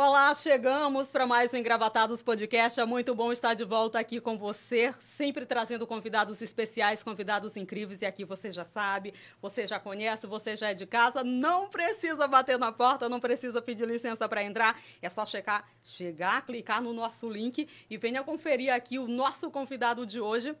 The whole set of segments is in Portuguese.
Olá, chegamos para mais um Engravatados Podcast. É muito bom estar de volta aqui com você, sempre trazendo convidados especiais, convidados incríveis. E aqui você já sabe, você já conhece, você já é de casa. Não precisa bater na porta, não precisa pedir licença para entrar. É só chegar, chegar, clicar no nosso link e venha conferir aqui o nosso convidado de hoje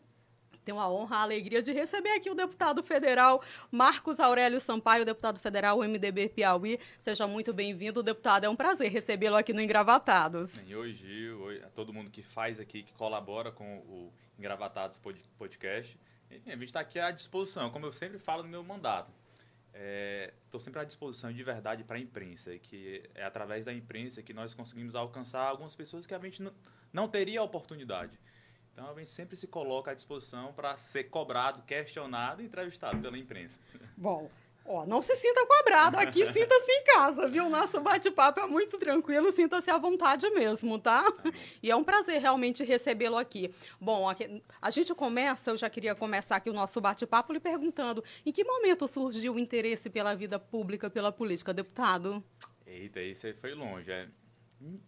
tenho a honra, a alegria de receber aqui o deputado federal Marcos Aurélio Sampaio, deputado federal MDB Piauí. Seja muito bem-vindo, deputado. É um prazer recebê-lo aqui no Engravatados. Sim, oi, Gil, oi a todo mundo que faz aqui, que colabora com o Engravatados Podcast. Enfim, a gente está aqui à disposição, como eu sempre falo no meu mandato. Estou é, sempre à disposição de verdade para a imprensa, e que é através da imprensa que nós conseguimos alcançar algumas pessoas que a gente não, não teria a oportunidade. Então a gente sempre se coloca à disposição para ser cobrado, questionado e entrevistado pela imprensa. Bom, Ó, não se sinta cobrado, aqui sinta-se em casa, viu? Nosso bate-papo é muito tranquilo, sinta-se à vontade mesmo, tá? tá e é um prazer realmente recebê-lo aqui. Bom, a gente começa, eu já queria começar aqui o nosso bate-papo lhe perguntando, em que momento surgiu o interesse pela vida pública, pela política, deputado? Eita, isso aí foi longe. É,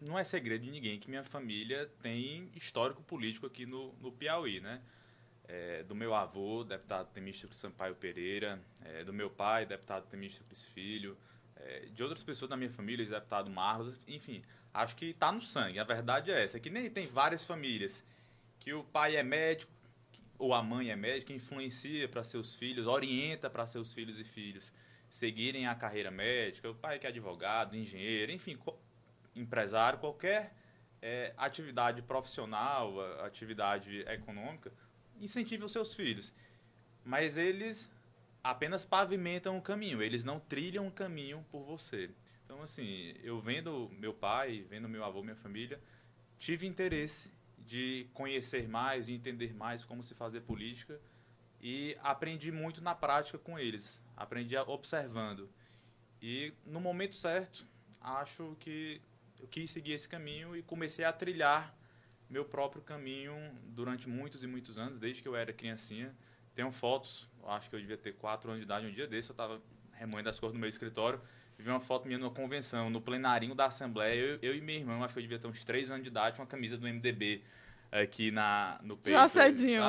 não é segredo de ninguém que minha família tem histórico político aqui no, no Piauí, né? É, do meu avô, deputado Temístocles Sampaio Pereira, é, do meu pai, deputado Temístocles Filho, é, de outras pessoas da minha família, deputado Marlos, enfim, acho que está no sangue. A verdade é essa, é que nem tem várias famílias que o pai é médico ou a mãe é médica, influencia para seus filhos, orienta para seus filhos e filhos seguirem a carreira médica, o pai que é advogado, engenheiro, enfim, empresário, qualquer é, atividade profissional, atividade econômica, incentive os seus filhos. Mas eles apenas pavimentam o caminho, eles não trilham o caminho por você. Então, assim, eu vendo meu pai, vendo meu avô, minha família, tive interesse de conhecer mais, de entender mais como se fazer política e aprendi muito na prática com eles. Aprendi observando. E no momento certo, acho que eu quis seguir esse caminho e comecei a trilhar meu próprio caminho durante muitos e muitos anos, desde que eu era criancinha. Tenho fotos, acho que eu devia ter quatro anos de idade. Um dia desse eu estava remoendo as cores no meu escritório e vi uma foto minha numa convenção, no plenarinho da Assembleia. Eu, eu e minha irmã, acho que eu devia ter uns três anos de idade, uma camisa do MDB aqui na, no peito. Já cedinho.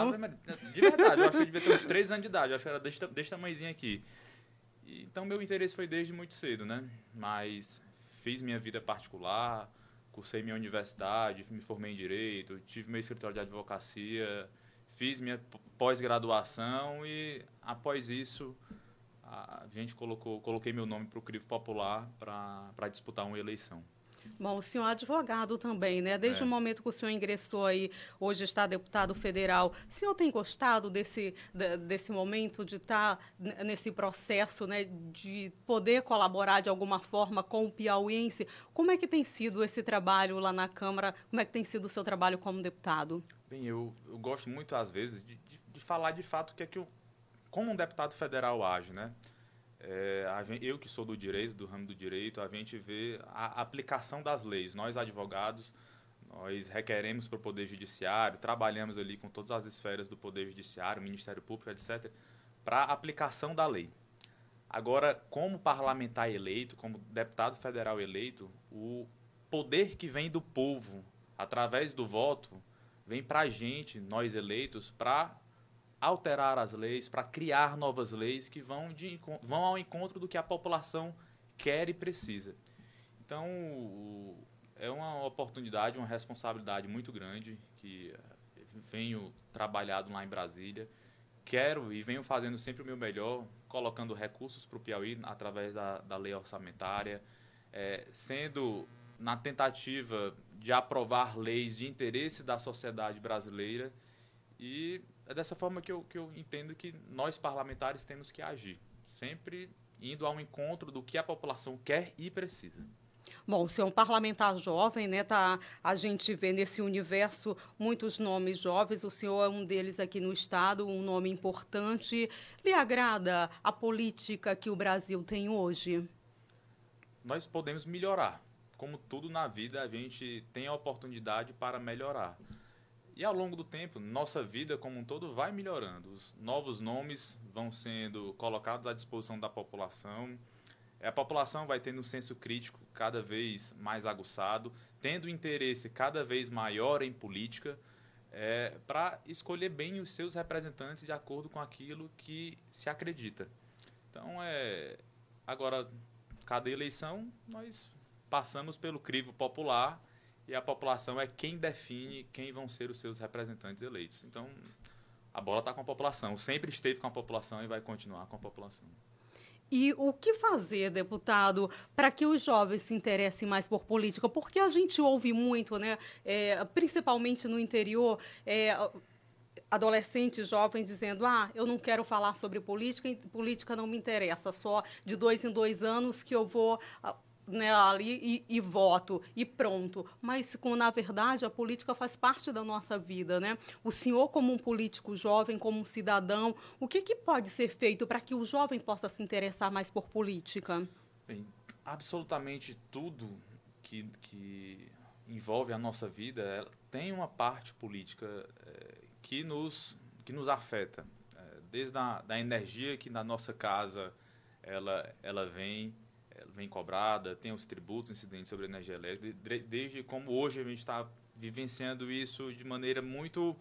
De verdade, eu acho que eu devia ter uns três anos de idade. Eu acho que era desse, desse tamanhozinho aqui. Então, meu interesse foi desde muito cedo, né? Mas fiz minha vida particular, cursei minha universidade, me formei em direito, tive meu escritório de advocacia, fiz minha pós-graduação e após isso a gente colocou, coloquei meu nome para o Crivo Popular para disputar uma eleição. Bom, o senhor é advogado também, né? Desde é. o momento que o senhor ingressou aí, hoje está deputado federal, o senhor tem gostado desse, desse momento de estar nesse processo, né? De poder colaborar de alguma forma com o piauiense? Como é que tem sido esse trabalho lá na Câmara? Como é que tem sido o seu trabalho como deputado? Bem, eu, eu gosto muito, às vezes, de, de, de falar de fato que é que eu, como um deputado federal age, né? É, eu que sou do direito, do ramo do direito, a gente vê a aplicação das leis. Nós, advogados, nós requeremos para o Poder Judiciário, trabalhamos ali com todas as esferas do Poder Judiciário, Ministério Público, etc., para a aplicação da lei. Agora, como parlamentar eleito, como deputado federal eleito, o poder que vem do povo, através do voto, vem para a gente, nós eleitos, para alterar as leis, para criar novas leis que vão, de, vão ao encontro do que a população quer e precisa. Então, é uma oportunidade, uma responsabilidade muito grande que eh, venho trabalhado lá em Brasília. Quero e venho fazendo sempre o meu melhor, colocando recursos para o Piauí através da, da lei orçamentária, é, sendo na tentativa de aprovar leis de interesse da sociedade brasileira e é dessa forma que eu, que eu entendo que nós parlamentares temos que agir, sempre indo ao encontro do que a população quer e precisa. Bom, o senhor é um parlamentar jovem, né? Tá, a gente vê nesse universo muitos nomes jovens. O senhor é um deles aqui no Estado, um nome importante. Lhe agrada a política que o Brasil tem hoje? Nós podemos melhorar. Como tudo na vida, a gente tem a oportunidade para melhorar. E ao longo do tempo, nossa vida como um todo vai melhorando. Os novos nomes vão sendo colocados à disposição da população. a população vai tendo um senso crítico cada vez mais aguçado, tendo interesse cada vez maior em política, é, para escolher bem os seus representantes de acordo com aquilo que se acredita. Então, é, agora, cada eleição, nós passamos pelo crivo popular e a população é quem define quem vão ser os seus representantes eleitos. Então, a bola está com a população, sempre esteve com a população e vai continuar com a população. E o que fazer, deputado, para que os jovens se interessem mais por política? Porque a gente ouve muito, né, é, principalmente no interior, é, adolescentes jovens dizendo: Ah, eu não quero falar sobre política, política não me interessa, só de dois em dois anos que eu vou né, ali e, e, voto e pronto. Mas, como, na verdade, a política faz parte da nossa vida. Né? O senhor, como um político jovem, como um cidadão, o que, que pode ser feito para que o jovem possa se interessar mais por política? Bem, absolutamente tudo que, que envolve a nossa vida tem uma parte política é, que, nos, que nos afeta. É, desde a da energia que na nossa casa ela, ela vem vem cobrada, tem os tributos incidentes sobre a energia elétrica, desde como hoje a gente está vivenciando isso de maneira muito,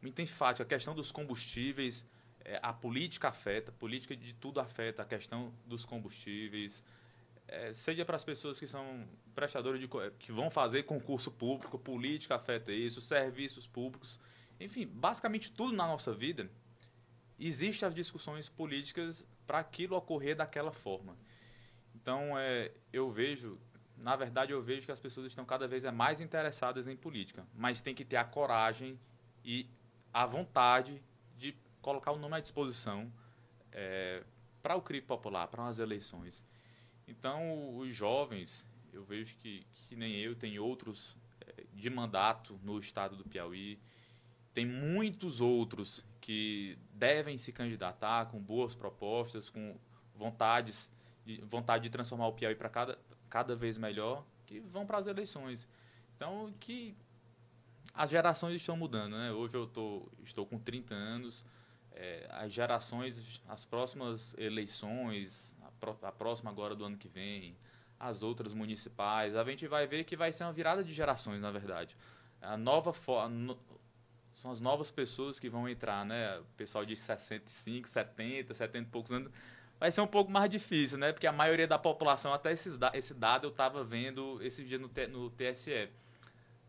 muito enfática. A questão dos combustíveis, é, a política afeta, a política de tudo afeta, a questão dos combustíveis, é, seja para as pessoas que são prestadores de que vão fazer concurso público, política afeta isso, serviços públicos, enfim, basicamente tudo na nossa vida existe as discussões políticas para aquilo ocorrer daquela forma. Então, é, eu vejo, na verdade, eu vejo que as pessoas estão cada vez mais interessadas em política, mas tem que ter a coragem e a vontade de colocar o nome à disposição é, para o crivo popular, para as eleições. Então, os jovens, eu vejo que, que nem eu, tem outros é, de mandato no estado do Piauí, tem muitos outros que devem se candidatar com boas propostas, com vontades de vontade de transformar o Piauí para cada, cada vez melhor, que vão para as eleições. Então, que as gerações estão mudando, né? Hoje eu tô, estou com 30 anos, é, as gerações, as próximas eleições, a, pro, a, próxima agora do ano que vem, as outras municipais, a gente vai ver que vai ser uma virada de gerações, na verdade. A nova no, são as novas pessoas que vão entrar, né? O pessoal de 65, 70, 70 e poucos anos vai ser um pouco mais difícil, né? Porque a maioria da população, até esses, esse dado eu estava vendo esse dia no, no TSE.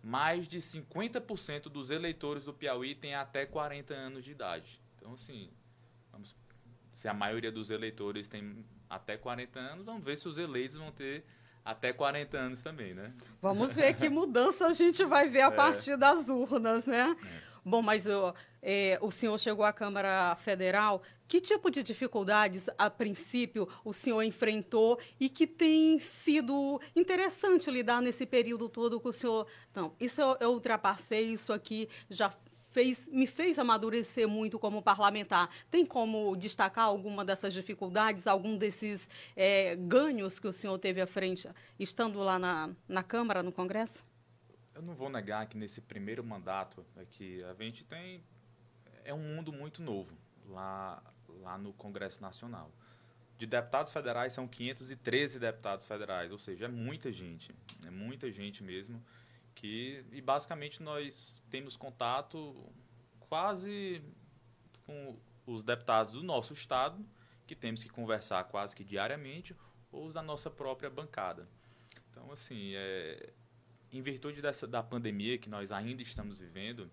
Mais de 50% dos eleitores do Piauí têm até 40 anos de idade. Então, assim, vamos, se a maioria dos eleitores tem até 40 anos, vamos ver se os eleitos vão ter até 40 anos também, né? Vamos ver que mudança a gente vai ver a é. partir das urnas, né? É. Bom, mas é, o senhor chegou à Câmara Federal. Que tipo de dificuldades, a princípio, o senhor enfrentou e que tem sido interessante lidar nesse período todo com o senhor? Não, isso eu, eu ultrapassei, isso aqui já Fez, me fez amadurecer muito como parlamentar. Tem como destacar alguma dessas dificuldades, algum desses é, ganhos que o senhor teve à frente, estando lá na, na Câmara, no Congresso? Eu não vou negar que nesse primeiro mandato aqui a gente tem é um mundo muito novo lá lá no Congresso Nacional. De deputados federais são 513 deputados federais, ou seja, é muita gente, é muita gente mesmo que e basicamente nós temos contato quase com os deputados do nosso estado, que temos que conversar quase que diariamente, ou os da nossa própria bancada. Então, assim, é, em virtude dessa, da pandemia que nós ainda estamos vivendo,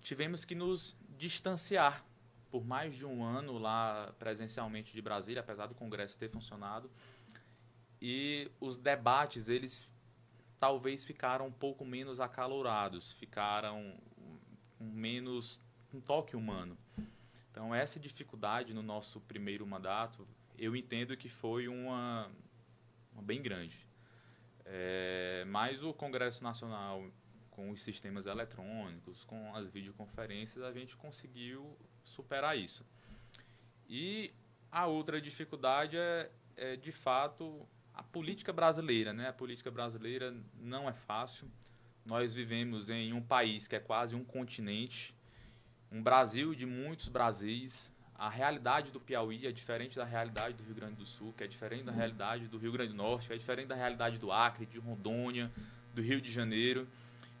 tivemos que nos distanciar por mais de um ano lá presencialmente de Brasília, apesar do Congresso ter funcionado. E os debates, eles talvez ficaram um pouco menos acalorados, ficaram menos um toque humano. Então, essa dificuldade no nosso primeiro mandato, eu entendo que foi uma, uma bem grande. É, mas o Congresso Nacional, com os sistemas eletrônicos, com as videoconferências, a gente conseguiu superar isso. E a outra dificuldade é, é, de fato, a política brasileira. Né? A política brasileira não é fácil. Nós vivemos em um país que é quase um continente, um Brasil de muitos Brasis. A realidade do Piauí é diferente da realidade do Rio Grande do Sul, que é diferente da realidade do Rio Grande do Norte, que é diferente da realidade do Acre, de Rondônia, do Rio de Janeiro.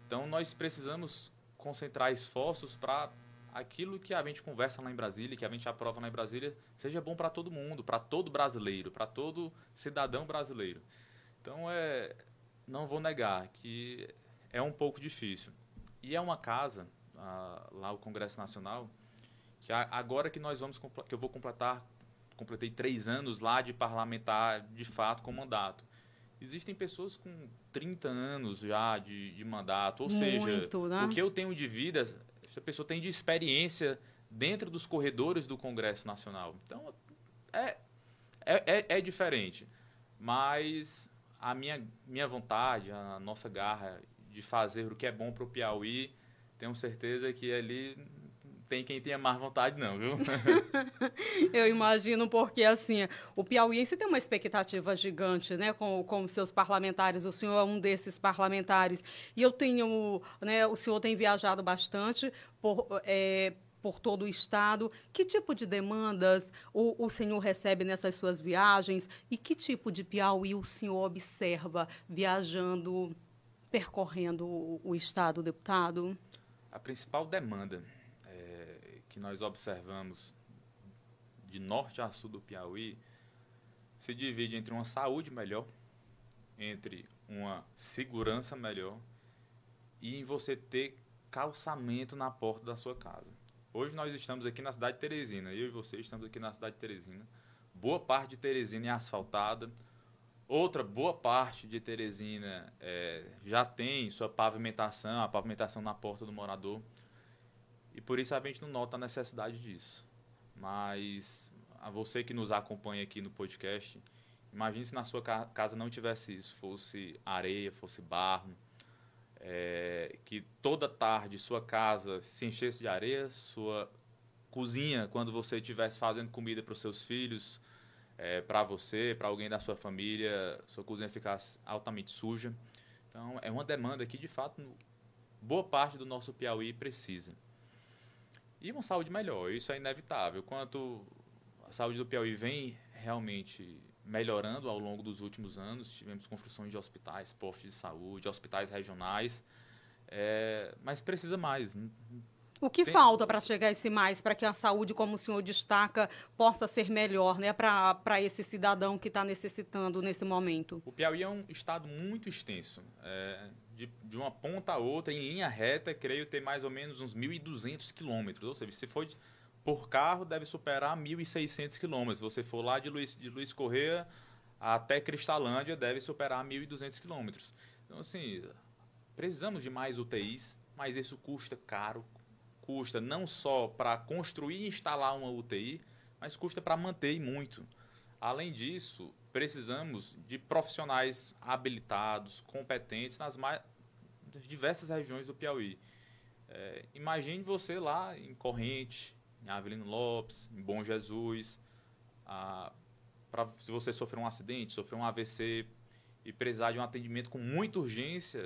Então, nós precisamos concentrar esforços para aquilo que a gente conversa lá em Brasília, que a gente aprova lá em Brasília, seja bom para todo mundo, para todo brasileiro, para todo cidadão brasileiro. Então, é, não vou negar que é um pouco difícil. E é uma casa, a, lá o Congresso Nacional, que agora que nós vamos que eu vou completar, completei três anos lá de parlamentar de fato com mandato. Existem pessoas com 30 anos já de, de mandato, ou Muito, seja, né? o que eu tenho de vida, essa pessoa tem de experiência dentro dos corredores do Congresso Nacional. Então, é, é, é, é diferente. Mas a minha, minha vontade, a nossa garra de fazer o que é bom para o Piauí, tenho certeza que ali tem quem tenha mais vontade, não, viu? eu imagino, porque assim, o piauiense tem uma expectativa gigante, né, com, com os seus parlamentares. O senhor é um desses parlamentares. E eu tenho, né, o senhor tem viajado bastante por. É, por todo o estado. Que tipo de demandas o, o senhor recebe nessas suas viagens e que tipo de Piauí o senhor observa viajando, percorrendo o, o estado, deputado? A principal demanda que nós observamos de norte a sul do Piauí se divide entre uma saúde melhor, entre uma segurança melhor e em você ter calçamento na porta da sua casa. Hoje nós estamos aqui na cidade de Teresina, eu e você estamos aqui na cidade de Teresina. Boa parte de Teresina é asfaltada, outra boa parte de Teresina é, já tem sua pavimentação, a pavimentação na porta do morador. E por isso a gente não nota a necessidade disso. Mas a você que nos acompanha aqui no podcast, imagine se na sua casa não tivesse isso, fosse areia, fosse barro, é, que toda tarde sua casa se enchesse de areia, sua cozinha, quando você estivesse fazendo comida para os seus filhos, é, para você, para alguém da sua família, sua cozinha ficasse altamente suja. Então, é uma demanda que, de fato, boa parte do nosso Piauí precisa e uma saúde melhor. Isso é inevitável. Quanto a saúde do Piauí vem realmente melhorando ao longo dos últimos anos, tivemos construções de hospitais, postos de saúde, hospitais regionais, é, mas precisa mais. O que Tem... falta para chegar a esse mais, para que a saúde, como o senhor destaca, possa ser melhor né, para esse cidadão que está necessitando nesse momento? O Piauí é um estado muito extenso. É, de, de uma ponta a outra, em linha reta, creio ter mais ou menos uns 1.200 quilômetros. Ou seja, se for de, por carro, deve superar 1.600 quilômetros. Se você for lá de Luiz, de Luiz Correia até Cristalândia, deve superar 1.200 quilômetros. Então, assim, precisamos de mais UTIs, mas isso custa caro. Custa não só para construir e instalar uma UTI, mas custa para manter muito. Além disso, precisamos de profissionais habilitados, competentes nas mais diversas regiões do Piauí. É, imagine você lá em Corrente, em Avelino Lopes, em Bom Jesus, a, pra, se você sofrer um acidente, sofrer um AVC e precisar de um atendimento com muita urgência,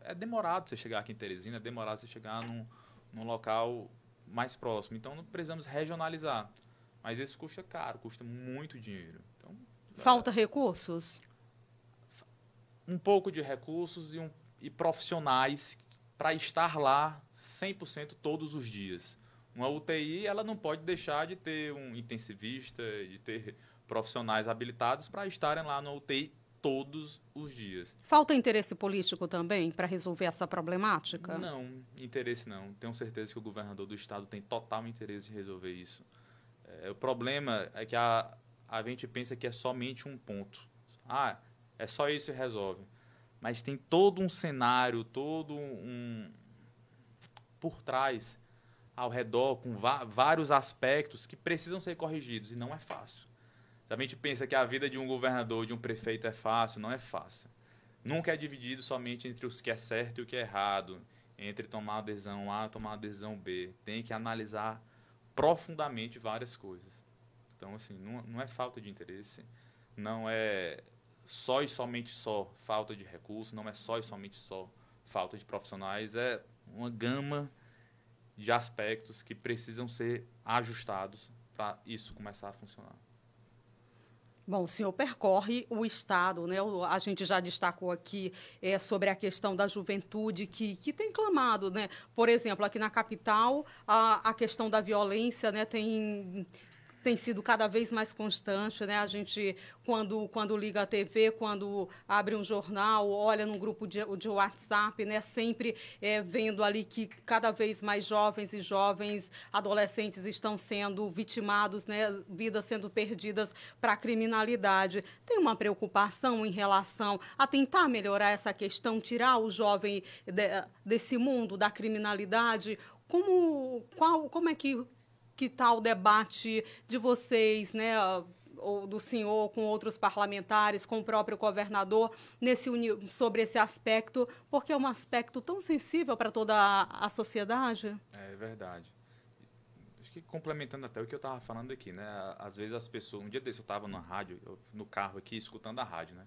é demorado você chegar aqui em Teresina, é demorado você chegar num, num local mais próximo. Então, precisamos regionalizar. Mas isso custa caro, custa muito dinheiro. Então, Falta recursos? Um pouco de recursos e, um, e profissionais para estar lá 100% todos os dias. Uma UTI ela não pode deixar de ter um intensivista, de ter profissionais habilitados para estarem lá na UTI todos os dias. Falta interesse político também para resolver essa problemática? Não, interesse não. Tenho certeza que o governador do estado tem total interesse em resolver isso. É, o problema é que a, a gente pensa que é somente um ponto. Ah, é só isso e resolve. Mas tem todo um cenário, todo um. por trás, ao redor, com vários aspectos que precisam ser corrigidos e não é fácil. Se a gente pensa que a vida de um governador, de um prefeito é fácil, não é fácil. Nunca é dividido somente entre os que é certo e o que é errado, entre tomar adesão A e tomar adesão B. Tem que analisar profundamente várias coisas. Então, assim, não, não é falta de interesse, não é só e somente só falta de recursos, não é só e somente só falta de profissionais, é uma gama de aspectos que precisam ser ajustados para isso começar a funcionar? Bom, o senhor percorre o Estado, né? A gente já destacou aqui é, sobre a questão da juventude que, que tem clamado, né? Por exemplo, aqui na capital, a, a questão da violência né, tem tem sido cada vez mais constante, né? A gente, quando, quando liga a TV, quando abre um jornal, olha num grupo de, de WhatsApp, né? Sempre é, vendo ali que cada vez mais jovens e jovens, adolescentes estão sendo vitimados, né? Vidas sendo perdidas para a criminalidade. Tem uma preocupação em relação a tentar melhorar essa questão, tirar o jovem de, desse mundo da criminalidade? Como, qual, como é que que tal o debate de vocês, né? ou do senhor com outros parlamentares, com o próprio governador, nesse sobre esse aspecto, porque é um aspecto tão sensível para toda a, a, sociedade? É verdade. Acho que complementando até o que eu estava falando aqui, né? Às vezes as pessoas, um dia desse eu estava na rádio, eu, no carro aqui, escutando a rádio, né?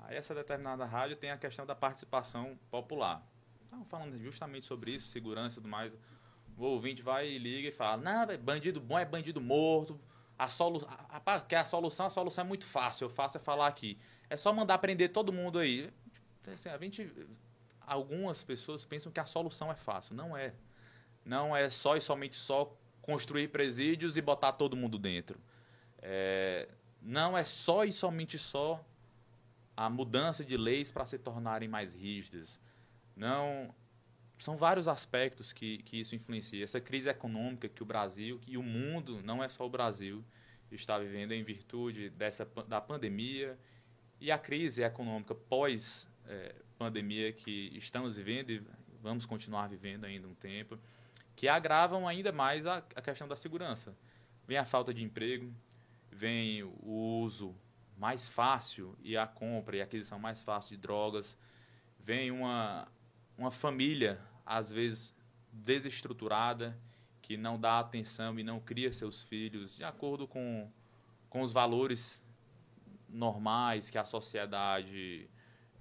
Aí essa determinada rádio tem a questão da participação popular. Estavam falando justamente sobre isso, segurança e tudo mais o ouvinte vai e liga e fala: Não, bandido bom é bandido morto. A solu... a, que a solução, a solução é muito fácil. Eu faço é falar aqui. É só mandar prender todo mundo aí. Assim, a gente, algumas pessoas pensam que a solução é fácil. Não é. Não é só e somente só construir presídios e botar todo mundo dentro. É, não é só e somente só a mudança de leis para se tornarem mais rígidas. Não são vários aspectos que, que isso influencia. Essa crise econômica que o Brasil, e o mundo, não é só o Brasil, está vivendo em virtude dessa, da pandemia e a crise econômica pós-pandemia é, que estamos vivendo e vamos continuar vivendo ainda um tempo, que agravam ainda mais a, a questão da segurança. Vem a falta de emprego, vem o uso mais fácil e a compra e aquisição mais fácil de drogas, vem uma, uma família às vezes desestruturada, que não dá atenção e não cria seus filhos de acordo com, com os valores normais que a sociedade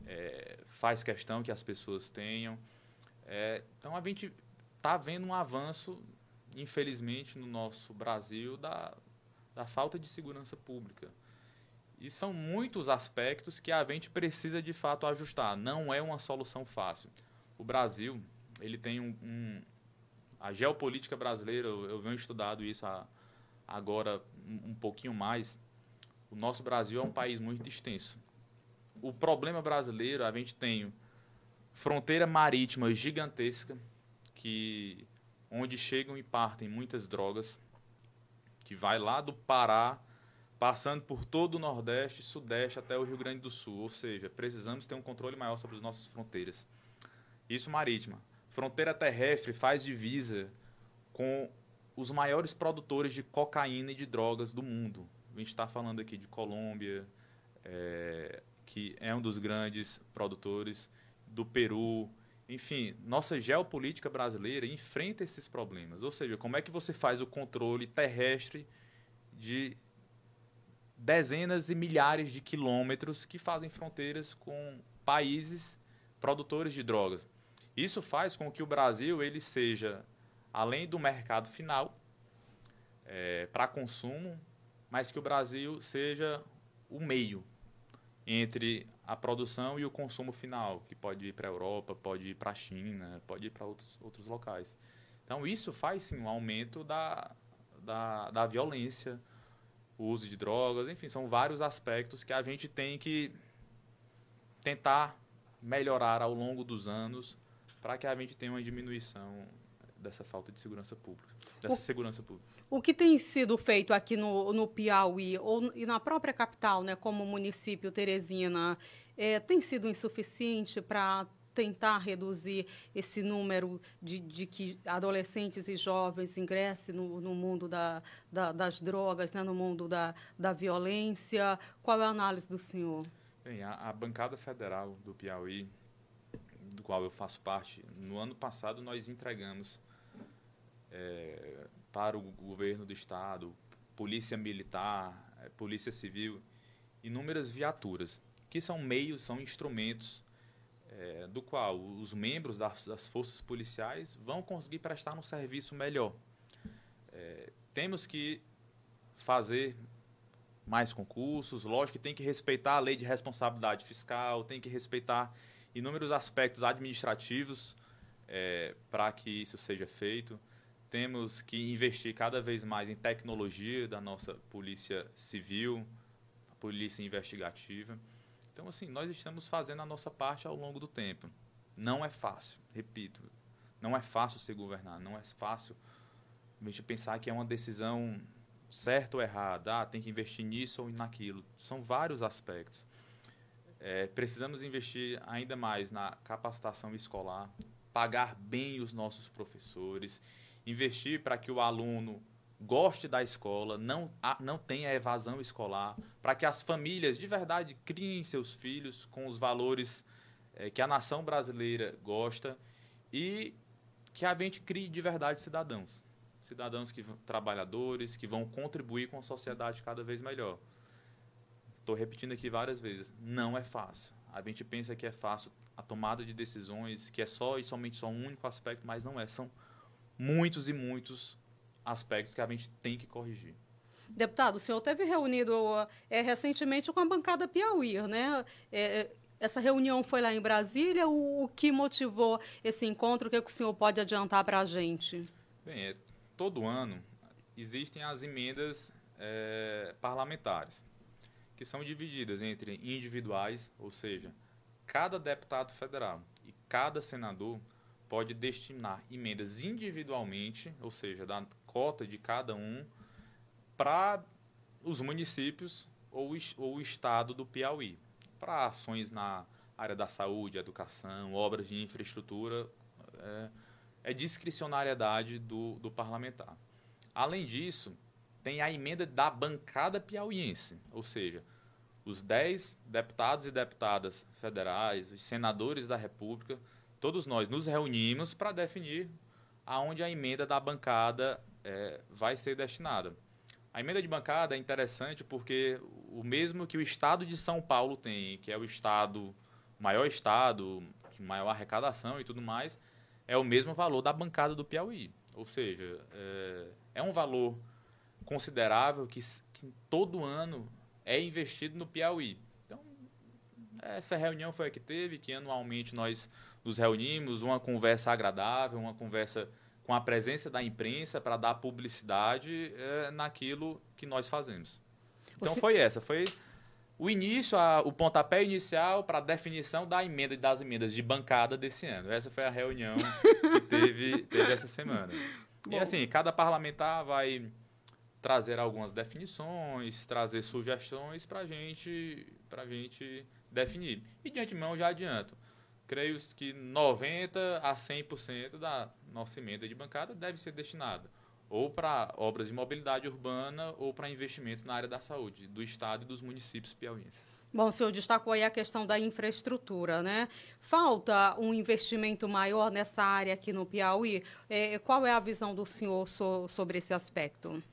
é, faz questão que as pessoas tenham. É, então a gente está vendo um avanço, infelizmente, no nosso Brasil da, da falta de segurança pública. E são muitos aspectos que a gente precisa de fato ajustar. Não é uma solução fácil. O Brasil, ele tem um, um a geopolítica brasileira, eu, eu venho estudado isso há, agora um, um pouquinho mais. O nosso Brasil é um país muito extenso. O problema brasileiro, a gente tem fronteira marítima gigantesca, que onde chegam e partem muitas drogas, que vai lá do Pará, passando por todo o Nordeste, Sudeste até o Rio Grande do Sul. Ou seja, precisamos ter um controle maior sobre as nossas fronteiras. Isso marítima fronteira terrestre faz divisa com os maiores produtores de cocaína e de drogas do mundo. A gente está falando aqui de Colômbia, é, que é um dos grandes produtores, do Peru. Enfim, nossa geopolítica brasileira enfrenta esses problemas. Ou seja, como é que você faz o controle terrestre de dezenas e milhares de quilômetros que fazem fronteiras com países produtores de drogas? Isso faz com que o Brasil ele seja, além do mercado final é, para consumo, mas que o Brasil seja o meio entre a produção e o consumo final, que pode ir para a Europa, pode ir para a China, pode ir para outros, outros locais. Então, isso faz sim um aumento da, da, da violência, o uso de drogas, enfim, são vários aspectos que a gente tem que tentar melhorar ao longo dos anos para que a gente tenha uma diminuição dessa falta de segurança pública, dessa o, segurança pública. O que tem sido feito aqui no, no Piauí ou e na própria capital, né, como município Teresina, é, tem sido insuficiente para tentar reduzir esse número de, de, que adolescentes e jovens ingressem no, no mundo da, da, das drogas, né, no mundo da, da violência. Qual é a análise do senhor? Bem, a, a bancada federal do Piauí qual eu faço parte, no ano passado nós entregamos é, para o governo do estado, polícia militar, é, polícia civil, inúmeras viaturas, que são meios, são instrumentos é, do qual os membros das, das, forças policiais vão conseguir prestar um serviço melhor. É, temos que fazer mais concursos, lógico que tem que respeitar a lei de responsabilidade fiscal, tem que respeitar inúmeros aspectos administrativos é, para que isso seja feito. Temos que investir cada vez mais em tecnologia da nossa polícia civil, polícia investigativa. Então, assim, nós estamos fazendo a nossa parte ao longo do tempo. Não é fácil, repito, não é fácil ser governar, não é fácil a gente pensar que é uma decisão certo ou errado, ah, tem que investir nisso ou naquilo. São vários aspectos. É, precisamos investir ainda mais na capacitação escolar, pagar bem os nossos professores, investir para que o aluno goste da escola, não, não tenha evasão escolar, para que as famílias de verdade criem seus filhos com os valores é, que a nação brasileira gosta e que a gente crie de verdade cidadãos cidadãos que trabalhadores que vão contribuir com a sociedade cada vez melhor. Estou repetindo aqui várias vezes, não é fácil. A gente pensa que é fácil a tomada de decisões, que é só e somente só um único aspecto, mas não é. São muitos e muitos aspectos que a gente tem que corrigir. Deputado, o senhor teve reunido é, recentemente com a bancada Piauí, né? É, essa reunião foi lá em Brasília. O, o que motivou esse encontro? O que, é que o senhor pode adiantar para a gente? Bem, é, todo ano existem as emendas parlamentares, que são divididas entre individuais, ou seja, cada deputado federal e cada senador pode destinar emendas individualmente, ou seja, da cota de cada um, para os municípios ou, ou o estado do Piauí, para ações na área da saúde, educação, obras de infraestrutura. É, é discricionariedade do, do parlamentar. Além disso, tem a emenda da bancada piauiense, ou seja, os 10 deputados e deputadas federais, os senadores da República, todos nós nos reunimos para definir aonde a emenda da bancada é, vai ser destinada. A emenda de bancada é interessante porque o mesmo que o estado de São Paulo tem, que é o estado, maior estado, maior arrecadação e tudo mais, é o mesmo valor da bancada do Piauí. Ou seja, é, é um valor considerável que, que, todo ano é investido no Piauí. Então, essa reunião foi a que teve, que anualmente nós nos reunimos, uma conversa agradável, uma conversa com a presença da imprensa para dar publicidade é, naquilo que nós fazemos. Então, Você... foi essa, foi o início, a, o pontapé inicial para a definição da emenda das emendas de bancada desse ano. Essa foi a reunião que teve, teve essa semana. Bom. E assim, cada parlamentar vai trazer algumas definições, trazer sugestões para gente, a gente definir. E de antemão já adianto. Creio que 90% a 100% da nossa emenda de bancada deve ser destinada ou para obras de mobilidade urbana ou para investimentos na área da saúde do estado e dos municípios piauienses. Bom, o senhor destacou aí a questão da infraestrutura, né? Falta um investimento maior nessa área aqui no Piauí. É, qual é a visão do senhor so, sobre esse aspecto?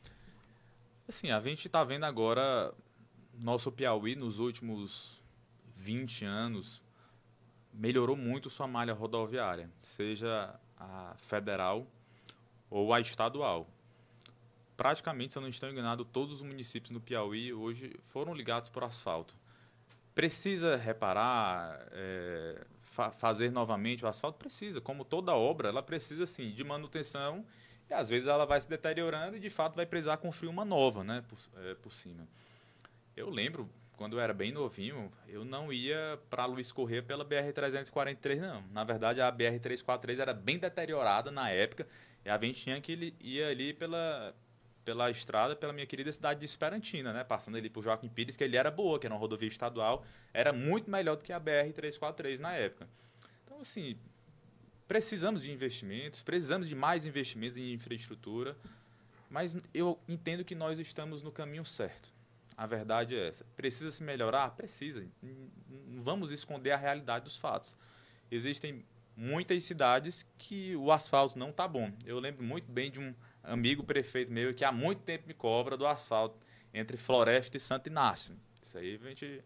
Assim, a gente está vendo agora nosso Piauí nos últimos 20 anos melhorou muito sua malha rodoviária, seja a federal ou a estadual. Praticamente, se eu não estou enganado, todos os municípios no Piauí hoje foram ligados por asfalto. Precisa reparar, é, fa fazer novamente o asfalto? Precisa. Como toda obra, ela precisa sim de manutenção e às vezes ela vai se deteriorando e de fato vai precisar construir uma nova né, por, é, por cima. Eu lembro, quando eu era bem novinho, eu não ia para Luiz Corrêa pela BR-343, não. Na verdade, a BR-343 era bem deteriorada na época e a gente tinha que ir ali pela, pela estrada, pela minha querida cidade de Esperantina, né? Passando ali por Joaquim Pires, que ele era boa, que era uma rodovia estadual, era muito melhor do que a BR-343 na época. Então, assim, precisamos de investimentos, precisamos de mais investimentos em infraestrutura, mas eu entendo que nós estamos no caminho certo. A verdade é essa. Precisa se melhorar? Precisa. Não vamos esconder a realidade dos fatos. Existem muitas cidades que o asfalto não está bom. Eu lembro muito bem de um amigo prefeito meu que há muito tempo me cobra do asfalto entre Floresta e Santo Inácio. Isso aí a gente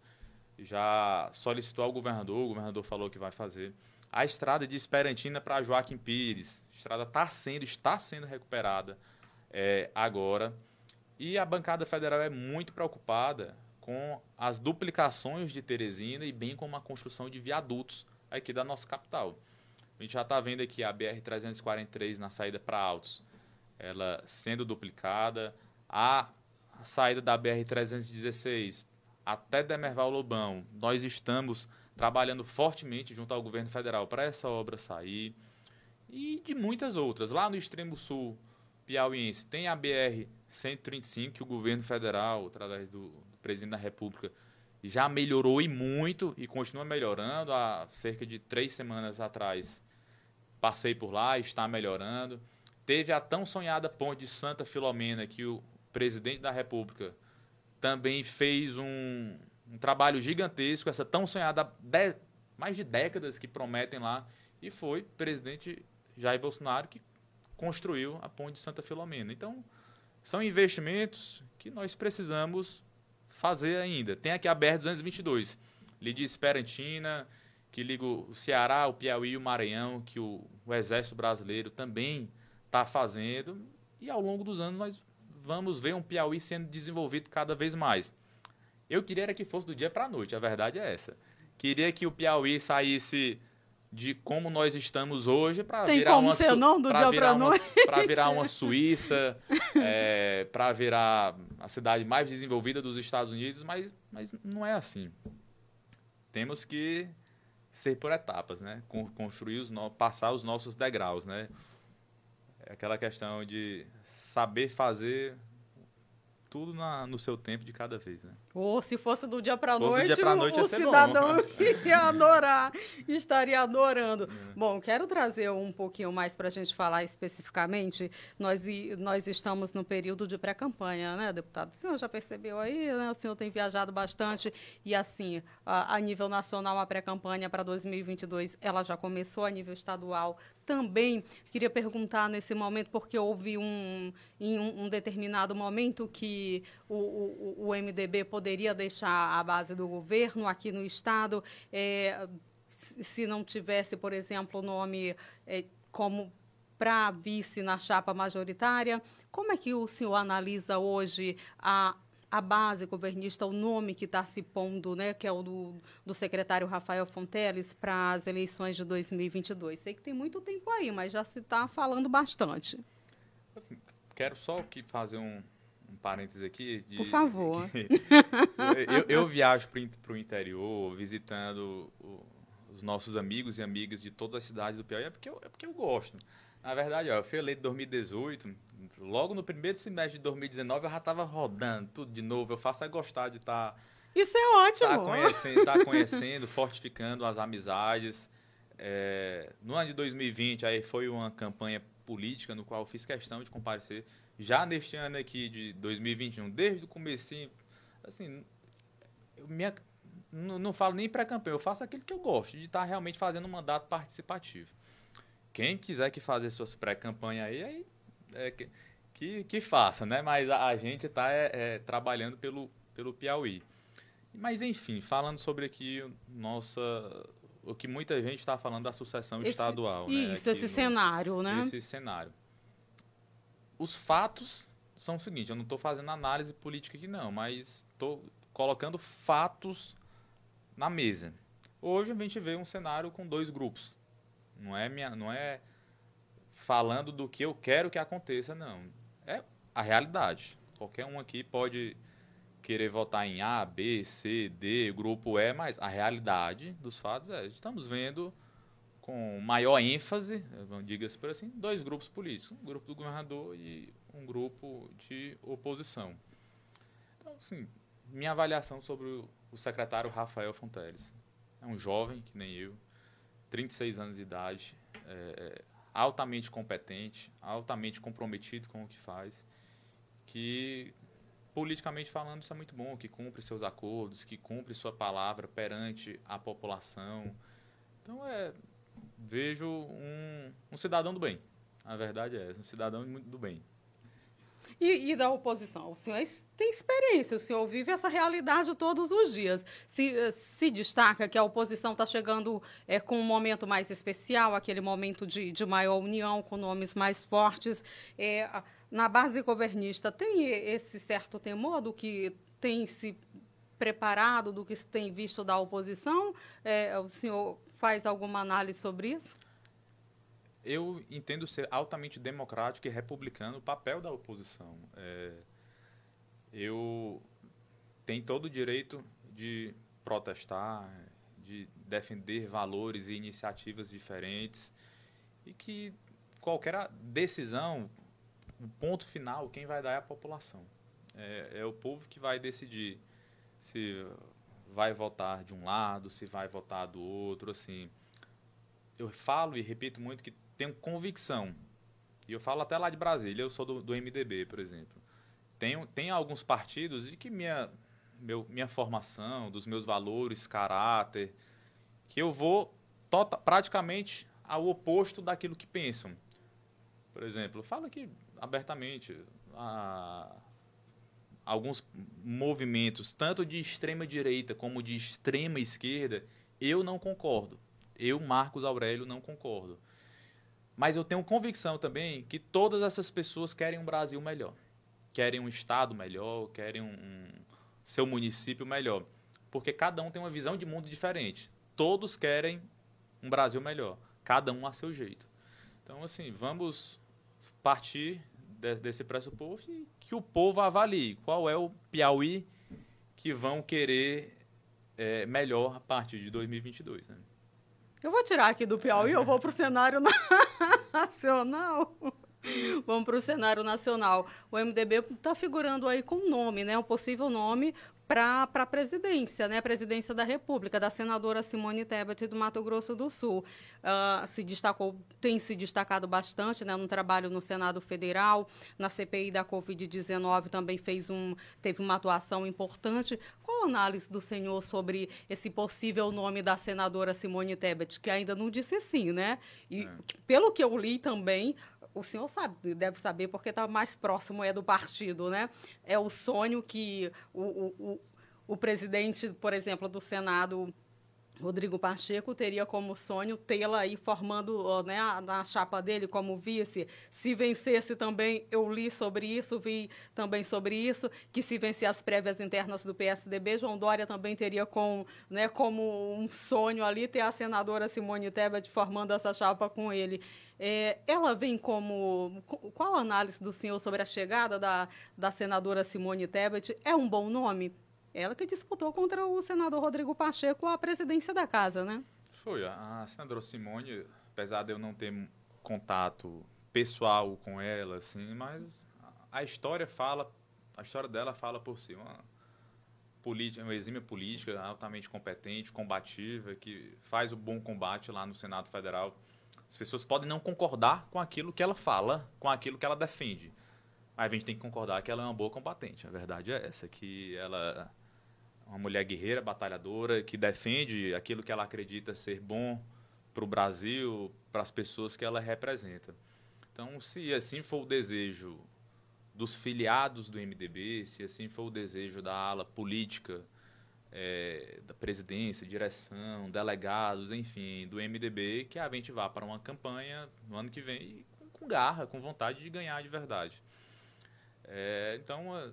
já solicitou ao governador, o governador falou que vai fazer. A estrada de Esperantina para Joaquim Pires, a estrada está sendo, está sendo recuperada é, agora. E a bancada federal é muito preocupada com as duplicações de Teresina e bem como a construção de viadutos aqui da nossa capital. A gente já está vendo aqui a BR-343 na saída para Altos, ela sendo duplicada, a saída da BR-316 até Demerval Lobão, nós estamos trabalhando fortemente junto ao governo federal para essa obra sair e de muitas outras. Lá no extremo sul piauiense tem a BR 135 que o governo federal, através do, presidente da República, já melhorou e muito e continua melhorando. Há cerca de três semanas atrás passei por lá, está melhorando. Teve a tão sonhada ponte de Santa Filomena que o presidente da República também fez um, um trabalho gigantesco, essa tão sonhada mais de décadas que prometem lá, e foi presidente Jair Bolsonaro que construiu a ponte de Santa Filomena. Então, são investimentos que nós precisamos fazer ainda. Tem aqui a BR-222, liga Esperantina, que liga o Ceará, o Piauí e o Maranhão, que o, o Exército Brasileiro também está fazendo. E ao longo dos anos nós vamos ver um Piauí sendo desenvolvido cada vez mais. Eu queria que fosse do dia para a noite, a verdade é essa. Queria que o Piauí saísse de como nós estamos hoje para virar como uma ser não do dia para noite? Para virar uma Suíça é, para virar a cidade mais desenvolvida dos Estados Unidos mas mas não é assim. Temos que ser por etapas né? Construir os no... passar os nossos degraus né? É aquela questão de saber fazer tudo na, no seu tempo de cada vez, né? Ou se fosse do dia para a noite, dia pra noite o, o cidadão ia adorar, estaria adorando. É. Bom, quero trazer um pouquinho mais para a gente falar especificamente. Nós, nós estamos no período de pré-campanha, né, deputado? O senhor já percebeu aí, né? O senhor tem viajado bastante e, assim, a, a nível nacional, a pré-campanha para 2022, ela já começou a nível estadual também. Queria perguntar nesse momento, porque houve um, em um, um determinado momento que o, o, o MDB poderia deixar a base do governo aqui no Estado, é, se não tivesse, por exemplo, o nome é, como para vice na chapa majoritária. Como é que o senhor analisa hoje a, a base governista, o nome que está se pondo, né, que é o do, do secretário Rafael Fonteles, para as eleições de 2022? Sei que tem muito tempo aí, mas já se está falando bastante. Quero só que fazer um, um parênteses aqui. De, Por favor. eu, eu, viajo para o interior, visitando o, os nossos amigos e amigas de todas as cidades do Piauí, é porque eu, é porque eu gosto. Na verdade, ó, eu fui eleito em 2018, logo no primeiro semestre de 2019 eu já estava rodando tudo de novo. Eu faço é gostar de estar. Tá, Isso é ótimo! Tá conhecendo, tá conhecendo fortificando as amizades. É, no ano de 2020, aí foi uma campanha política no qual eu fiz questão de comparecer já neste ano aqui de 2021, desde o começo, assim, minha, não, não falo nem pré-campanha, eu faço aquilo que eu gosto, de estar realmente fazendo um mandato participativo. Quem quiser que fazer suas pré-campanhas aí, aí é, que, que, que, faça, né? Mas a, a gente está é, é, trabalhando pelo, pelo Piauí. Mas, enfim, falando sobre aqui nossa o que muita gente está falando da sucessão esse, estadual. Né, isso, né? esse no, cenário, né? Esse cenário os fatos são o seguinte, eu não estou fazendo análise política aqui não, mas estou colocando fatos na mesa. Hoje a gente vê um cenário com dois grupos. Não é minha, não é falando do que eu quero que aconteça, não. É a realidade. Qualquer um aqui pode querer votar em A, B, C, D, grupo E, mas a realidade dos fatos é, estamos vendo com maior ênfase, diga-se por assim, dois grupos políticos, um grupo do governador e um grupo de oposição. Então, assim, minha avaliação sobre o secretário Rafael Fonteles. É um jovem, que nem eu, 36 anos de idade, é, é, altamente competente, altamente comprometido com o que faz, que, politicamente falando, isso é muito bom, que cumpre seus acordos, que cumpre sua palavra perante a população. Então, é, vejo um, um cidadão do bem. A verdade é um cidadão do bem. E, e, da oposição. O senhor tem experiência, o senhor vive essa realidade todos os dias. Se, se destaca que a oposição está chegando é, com um momento mais especial, aquele momento de, de maior união, com nomes mais fortes. É, na base governista, tem esse certo temor do que tem se preparado, do que se tem visto da oposição? É, o senhor faz alguma análise sobre isso? Eu entendo ser altamente democrático e republicano o papel da oposição. É, eu tenho todo o direito de protestar, de defender valores e iniciativas diferentes e que qualquer decisão, o ponto final, quem vai dar é a população. É, é o povo que vai decidir se vai votar de um lado, se vai votar do outro, assim. Eu falo e repito muito que tenho convicção, e eu falo até lá de Brasília, eu sou do, do MDB, por exemplo. Tenho, tem alguns partidos de que minha, meu, minha formação, dos meus valores, caráter, que eu vou tota, praticamente ao oposto daquilo que pensam. Por exemplo, falo aqui abertamente, a, alguns movimentos, tanto de extrema direita como de extrema esquerda, eu não concordo. Eu, Marcos Aurélio, não concordo. Mas eu tenho convicção também que todas essas pessoas querem um Brasil melhor. Querem um estado melhor, querem um, um seu município melhor. Porque cada um tem uma visão de mundo diferente. Todos querem um Brasil melhor, cada um a seu jeito. Então, assim, vamos partir de, desse pressuposto e que o povo avalie qual é o Piauí que vão querer é, melhor a partir de 2022. Né? Eu vou tirar aqui do Piauí, eu vou para o cenário nacional. Vamos para o cenário nacional. O MDB está figurando aí com nome, né? Um possível nome para a presidência, né? A presidência da República, da senadora Simone Tebet do Mato Grosso do Sul. Uh, se destacou, tem se destacado bastante né, no trabalho no Senado Federal, na CPI da Covid-19 também fez um, teve uma atuação importante. Qual a análise do senhor sobre esse possível nome da senadora Simone Tebet, que ainda não disse sim, né? E é. pelo que eu li também, o senhor sabe, deve saber, porque está mais próximo é do partido, né? É o sonho que o, o, o presidente, por exemplo, do Senado Rodrigo Pacheco teria como sonho tê-la aí formando né, na chapa dele como vice. Se vencesse também, eu li sobre isso, vi também sobre isso, que se vencer as prévias internas do PSDB, João Dória também teria com, né, como um sonho ali ter a senadora Simone Tebet formando essa chapa com ele. É, ela vem como. Qual a análise do senhor sobre a chegada da, da senadora Simone Tebet? É um bom nome? Ela que disputou contra o senador Rodrigo Pacheco a presidência da casa, né? Foi. A senadora Simone, apesar de eu não ter contato pessoal com ela, assim, mas a história fala, a história dela fala por si. Uma, política, uma exímia política, altamente competente, combativa, que faz o bom combate lá no Senado Federal. As pessoas podem não concordar com aquilo que ela fala, com aquilo que ela defende. Mas a gente tem que concordar que ela é uma boa combatente. A verdade é essa, que ela uma mulher guerreira, batalhadora, que defende aquilo que ela acredita ser bom para o Brasil, para as pessoas que ela representa. Então, se assim for o desejo dos filiados do MDB, se assim for o desejo da ala política, é, da presidência, direção, delegados, enfim, do MDB, que a gente vá para uma campanha no ano que vem com, garra, com vontade de ganhar de verdade. É, então,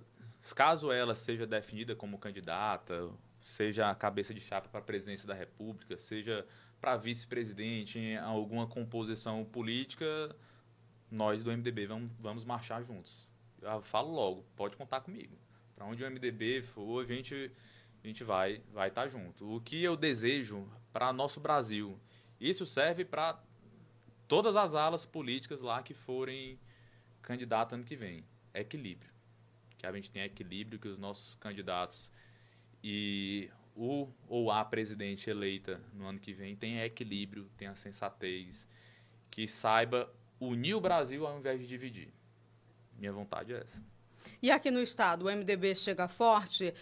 caso ela seja definida como candidata, seja a cabeça de chapa para a presidência da República, seja para vice-presidente em alguma composição política, nós do MDB vamos, vamos marchar juntos. Eu falo logo, pode contar comigo. Para onde o MDB for, a gente, a gente vai vai estar tá junto. O que eu desejo para nosso Brasil, isso serve para todas as alas políticas lá que forem candidatos ano que vem. Equilíbrio que a gente tenha equilíbrio, que os nossos candidatos e o ou a presidente eleita no ano que vem tenha equilíbrio, tenha sensatez, que saiba unir o Brasil ao invés de dividir. Minha vontade é essa. E aqui no estado, o MDB chega forte.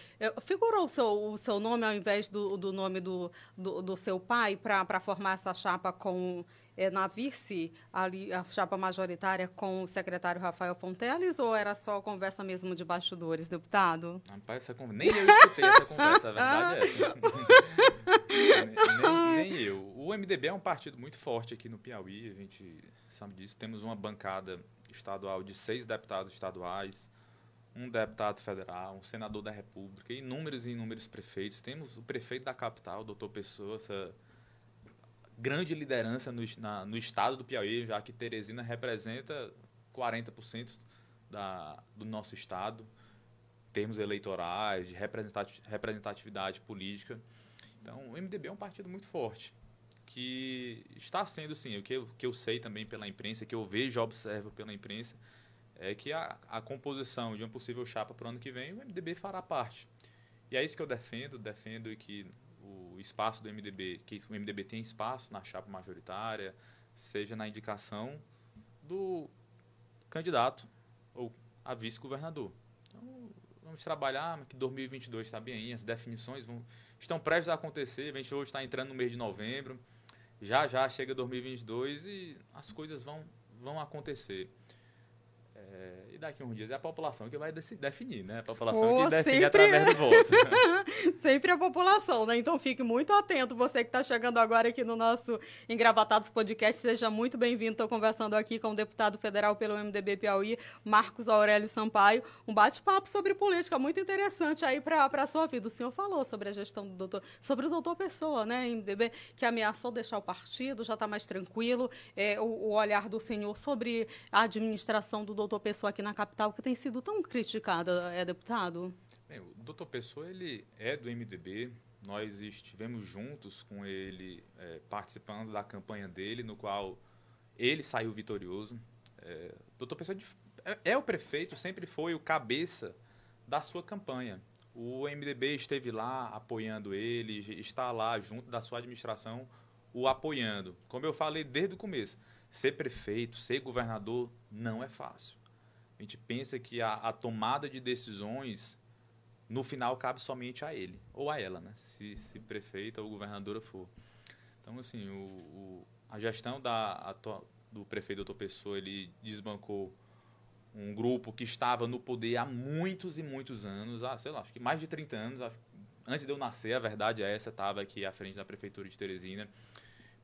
Figurou o seu, o seu nome ao invés do, do nome do, do, do seu pai para formar essa chapa com é, na vice, ali, a chapa majoritária com o secretário Rafael Fonteles, ou era só conversa mesmo de bastidores, deputado? Rapaz, essa nem eu escutei essa conversa, a verdade é essa. nem, nem eu. O MDB é um partido muito forte aqui no Piauí, a gente sabe disso. Temos uma bancada estadual de seis deputados estaduais, um deputado federal, um senador da República, inúmeros e inúmeros prefeitos. Temos o prefeito da capital, o doutor Pessoa, essa grande liderança no, na, no estado do Piauí, já que Teresina representa 40% da, do nosso estado, termos eleitorais, de representatividade política. Então, o MDB é um partido muito forte, que está sendo, sim, o que eu, que eu sei também pela imprensa, que eu vejo observo pela imprensa, é que a, a composição de uma possível chapa para o ano que vem, o MDB fará parte. E é isso que eu defendo, defendo que o espaço do MDB, que o MDB tem espaço na chapa majoritária, seja na indicação do candidato ou a vice-governador. Então, vamos trabalhar, que 2022 está bem aí, as definições vão, estão prestes a acontecer, a gente hoje está entrando no mês de novembro, já já chega 2022 e as coisas vão, vão acontecer. É, e daqui a uns dias é a população que vai definir, né? A população oh, que define sempre... através do voto. sempre a população, né? Então fique muito atento, você que está chegando agora aqui no nosso Engravatados Podcast, seja muito bem-vindo. Estou conversando aqui com o deputado federal pelo MDB Piauí, Marcos Aurélio Sampaio. Um bate-papo sobre política muito interessante aí para a sua vida. O senhor falou sobre a gestão do doutor, sobre o doutor Pessoa, né? MDB, que ameaçou deixar o partido, já está mais tranquilo. É, o, o olhar do senhor sobre a administração do doutor Pessoa aqui na capital que tem sido tão criticada, é deputado? Bem, o doutor Pessoa ele é do MDB. Nós estivemos juntos com ele é, participando da campanha dele, no qual ele saiu vitorioso. É, doutor Pessoa é, é o prefeito, sempre foi o cabeça da sua campanha. O MDB esteve lá apoiando ele, está lá junto da sua administração o apoiando. Como eu falei desde o começo, ser prefeito, ser governador não é fácil. A gente pensa que a, a, tomada de decisões, no final, cabe somente a ele, ou a ela, né? se, se prefeita ou governadora for. Então, assim, o, o, a gestão da, do prefeito doutor Pessoa, ele desbancou um grupo que estava no poder há muitos e muitos anos, há, sei lá, acho que mais de 30 anos, antes de eu nascer, a verdade é essa, estava aqui à frente da prefeitura de Teresina.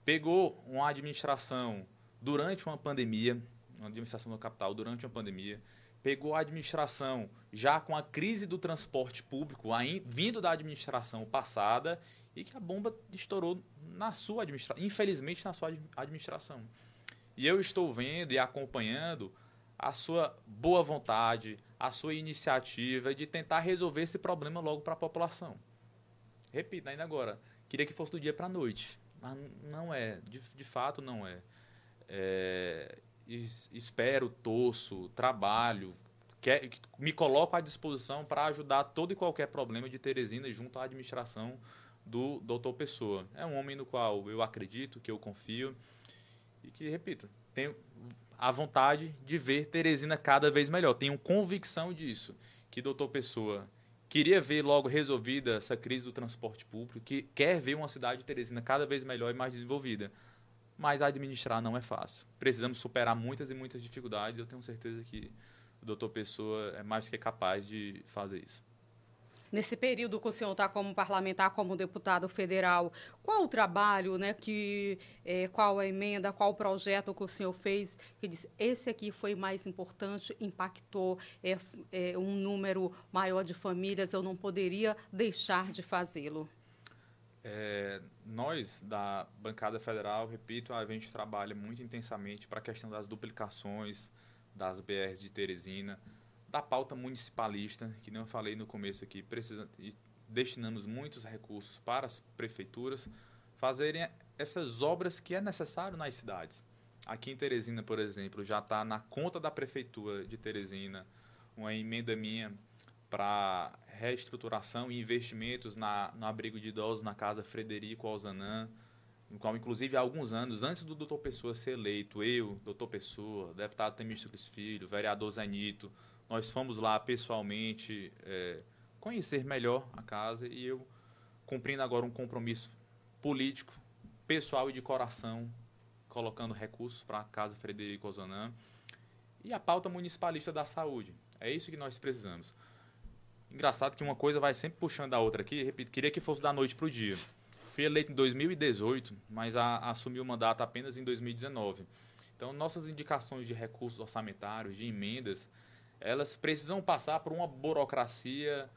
Pegou uma administração durante uma pandemia, na administração da capital durante uma pandemia, pegou a administração já com a crise do transporte público vindo da administração passada e que a bomba estourou na sua administração, infelizmente na sua administração. E eu estou vendo e acompanhando a sua boa vontade, a sua iniciativa de tentar resolver esse problema logo para a população. Repito, ainda agora, queria que fosse do dia para a noite, mas não é, de, de fato não é. É espero, torço, trabalho, quer, me coloco à disposição para ajudar todo e qualquer problema de Teresina junto à administração do doutor Pessoa. É um homem no qual eu acredito, que eu confio e que, repito, tenho a vontade de ver Teresina cada vez melhor. Tenho convicção disso, que doutor Pessoa queria ver logo resolvida essa crise do transporte público, que quer ver uma cidade de Teresina cada vez melhor e mais desenvolvida mas administrar não é fácil. Precisamos superar muitas e muitas dificuldades. Eu tenho certeza que o doutor Pessoa é mais que capaz de fazer isso. Nesse período que o senhor está como parlamentar, como deputado federal, qual o trabalho, né, que, é, qual a emenda, qual o projeto que o senhor fez que diz esse aqui foi mais importante, impactou é, é, um número maior de famílias, eu não poderia deixar de fazê-lo? É, nós, da bancada federal, repito, a gente trabalha muito intensamente para a questão das duplicações das BRs de Teresina, da pauta municipalista, que nem eu falei no começo aqui, precisa, destinamos muitos recursos para as prefeituras fazerem essas obras que é necessário nas cidades. Aqui em Teresina, por exemplo, já está na conta da prefeitura de Teresina uma emenda minha para reestruturação e investimentos na, no abrigo de idosos na casa Frederico Alzanã, no qual, inclusive, há alguns anos, antes do doutor Pessoa ser eleito, eu, doutor Pessoa, deputado Temístocles Filho, vereador Zanito, nós fomos lá pessoalmente é, conhecer melhor a casa e eu, cumprindo agora um compromisso político, pessoal e de coração, colocando recursos para a Casa Frederico Ozanam e a pauta municipalista da saúde. É isso que nós precisamos. Engraçado que uma coisa vai sempre puxando a outra aqui. Repito, queria que fosse da noite para o dia. Fui eleito em 2018, mas a, assumi o mandato apenas em 2019. Então, nossas indicações de recursos orçamentários, de emendas, elas precisam passar por uma burocracia,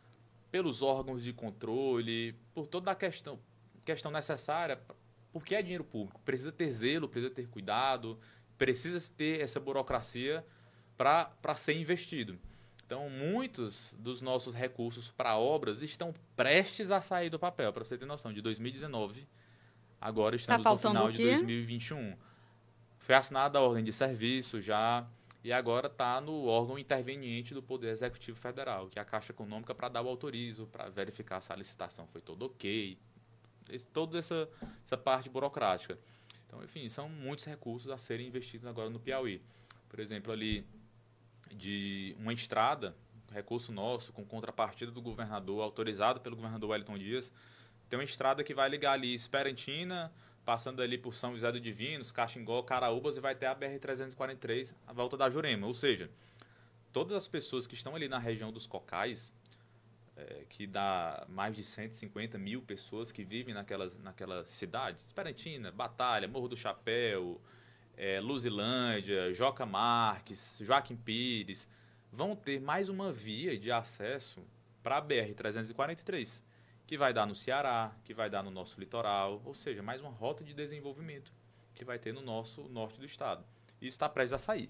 pelos órgãos de controle, por toda a questão, questão necessária, porque é dinheiro público. Precisa ter zelo, precisa ter cuidado, precisa ter essa burocracia para ser investido. Então, muitos dos nossos recursos para obras estão prestes a sair do papel, para você ter noção, de 2019. Agora estamos tá no final de 2021. Foi assinada a ordem de serviço já e agora está no órgão interveniente do Poder Executivo Federal, que é a Caixa Econômica, para dar o autorizo, para verificar se a licitação foi toda ok, esse, toda essa, essa parte burocrática. Então, enfim, são muitos recursos a serem investidos agora no Piauí. Por exemplo, ali de uma estrada, recurso nosso, com contrapartida do governador, autorizado pelo governador Wellington Dias, tem uma estrada que vai ligar ali Esperantina, passando ali por São José do Divinos, Caxingó, Caraúbas e vai ter a BR-343, a volta da Jurema. Ou seja, todas as pessoas que estão ali na região dos Cocais, é, que dá mais de 150 mil pessoas que vivem naquelas, naquelas cidades, Esperantina, Batalha, Morro do Chapéu, é, Luzilândia, Joca Marques, Joaquim Pires, vão ter mais uma via de acesso para a BR-343, que vai dar no Ceará, que vai dar no nosso litoral, ou seja, mais uma rota de desenvolvimento que vai ter no nosso norte do estado. Isso está prestes a sair.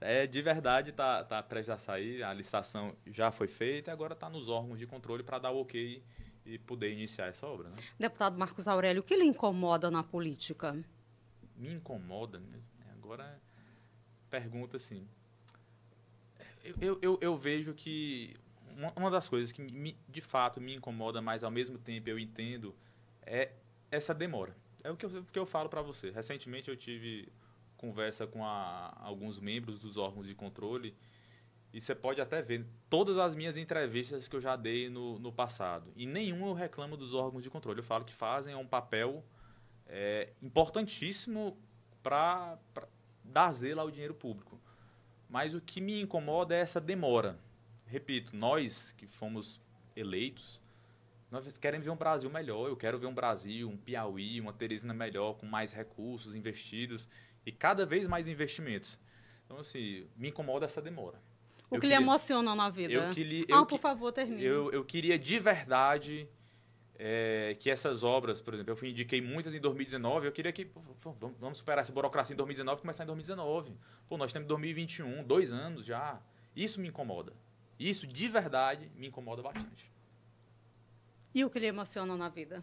É, de verdade está tá prestes a sair, a licitação já foi feita e agora está nos órgãos de controle para dar o ok e poder iniciar essa obra. Né? Deputado Marcos Aurélio, o que lhe incomoda na política? Me incomoda, né? agora pergunta assim. Eu, eu, eu vejo que uma, das coisas que me, de fato me incomoda, mas ao mesmo tempo eu entendo, é essa demora. É o que eu, que eu falo para você. Recentemente eu tive conversa com a, alguns membros dos órgãos de controle e você pode até ver todas as minhas entrevistas que eu já dei no, no passado. E nenhum eu reclamo dos órgãos de controle. Eu falo que fazem um papel é, importantíssimo para dar zelo ao dinheiro público. Mas o que me incomoda é essa demora. Repito, nós que fomos eleitos, nós queremos ver um Brasil melhor. Eu quero ver um Brasil, um Piauí, uma Teresina melhor, com mais recursos investidos e cada vez mais investimentos. Então, assim, me incomoda essa demora. O eu que queria, lhe emociona na vida? Eu, que, eu, ah, por favor, termine. Eu, eu queria de verdade é, que essas obras, por exemplo, eu indiquei muitas em 2019, eu queria que vamos superar essa burocracia em 2019 e começar em 2019. Pô, nós temos 2021, dois anos já. Isso me incomoda. Isso, de verdade, me incomoda bastante. E o que lhe emociona na vida?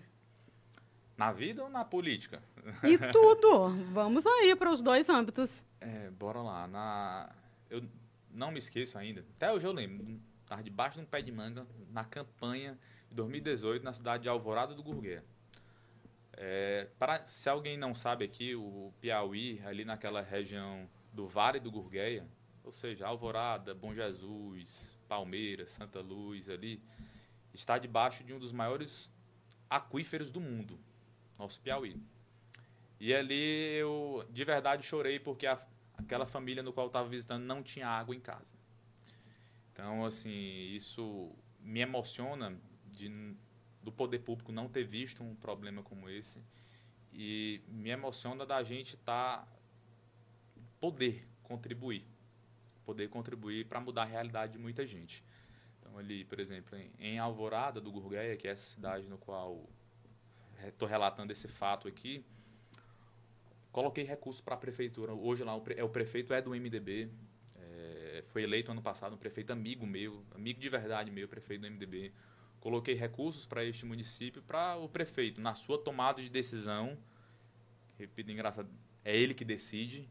Na vida ou na política? E tudo! Vamos aí para os dois âmbitos. É, bora lá. Na... Eu não me esqueço ainda. Até hoje eu lembro. Estava debaixo de um pé de manga, na campanha de 2018 na cidade de Alvorada do Gurgueia. É, se alguém não sabe aqui, o Piauí, ali naquela região do Vale do Gurgueia, ou seja, Alvorada, Bom Jesus, Palmeiras, Santa Luz, ali, está debaixo de um dos maiores aquíferos do mundo, nosso Piauí. E ali eu, de verdade, chorei porque a, aquela família no qual eu estava visitando não tinha água em casa. Então, assim, isso me emociona de, do poder público não ter visto um problema como esse. E me emociona da gente estar tá, poder contribuir, poder contribuir para mudar a realidade de muita gente. Então ali, por exemplo, em, em Alvorada do Gurgueia, que é essa cidade no qual estou relatando esse fato aqui, coloquei recursos para a prefeitura. Hoje lá o, é, o prefeito é do MDB, é, foi eleito ano passado um prefeito amigo meu, amigo de verdade meu, prefeito do MDB coloquei recursos para este município para o prefeito, na sua tomada de decisão, repito, engraçado, é ele que decide,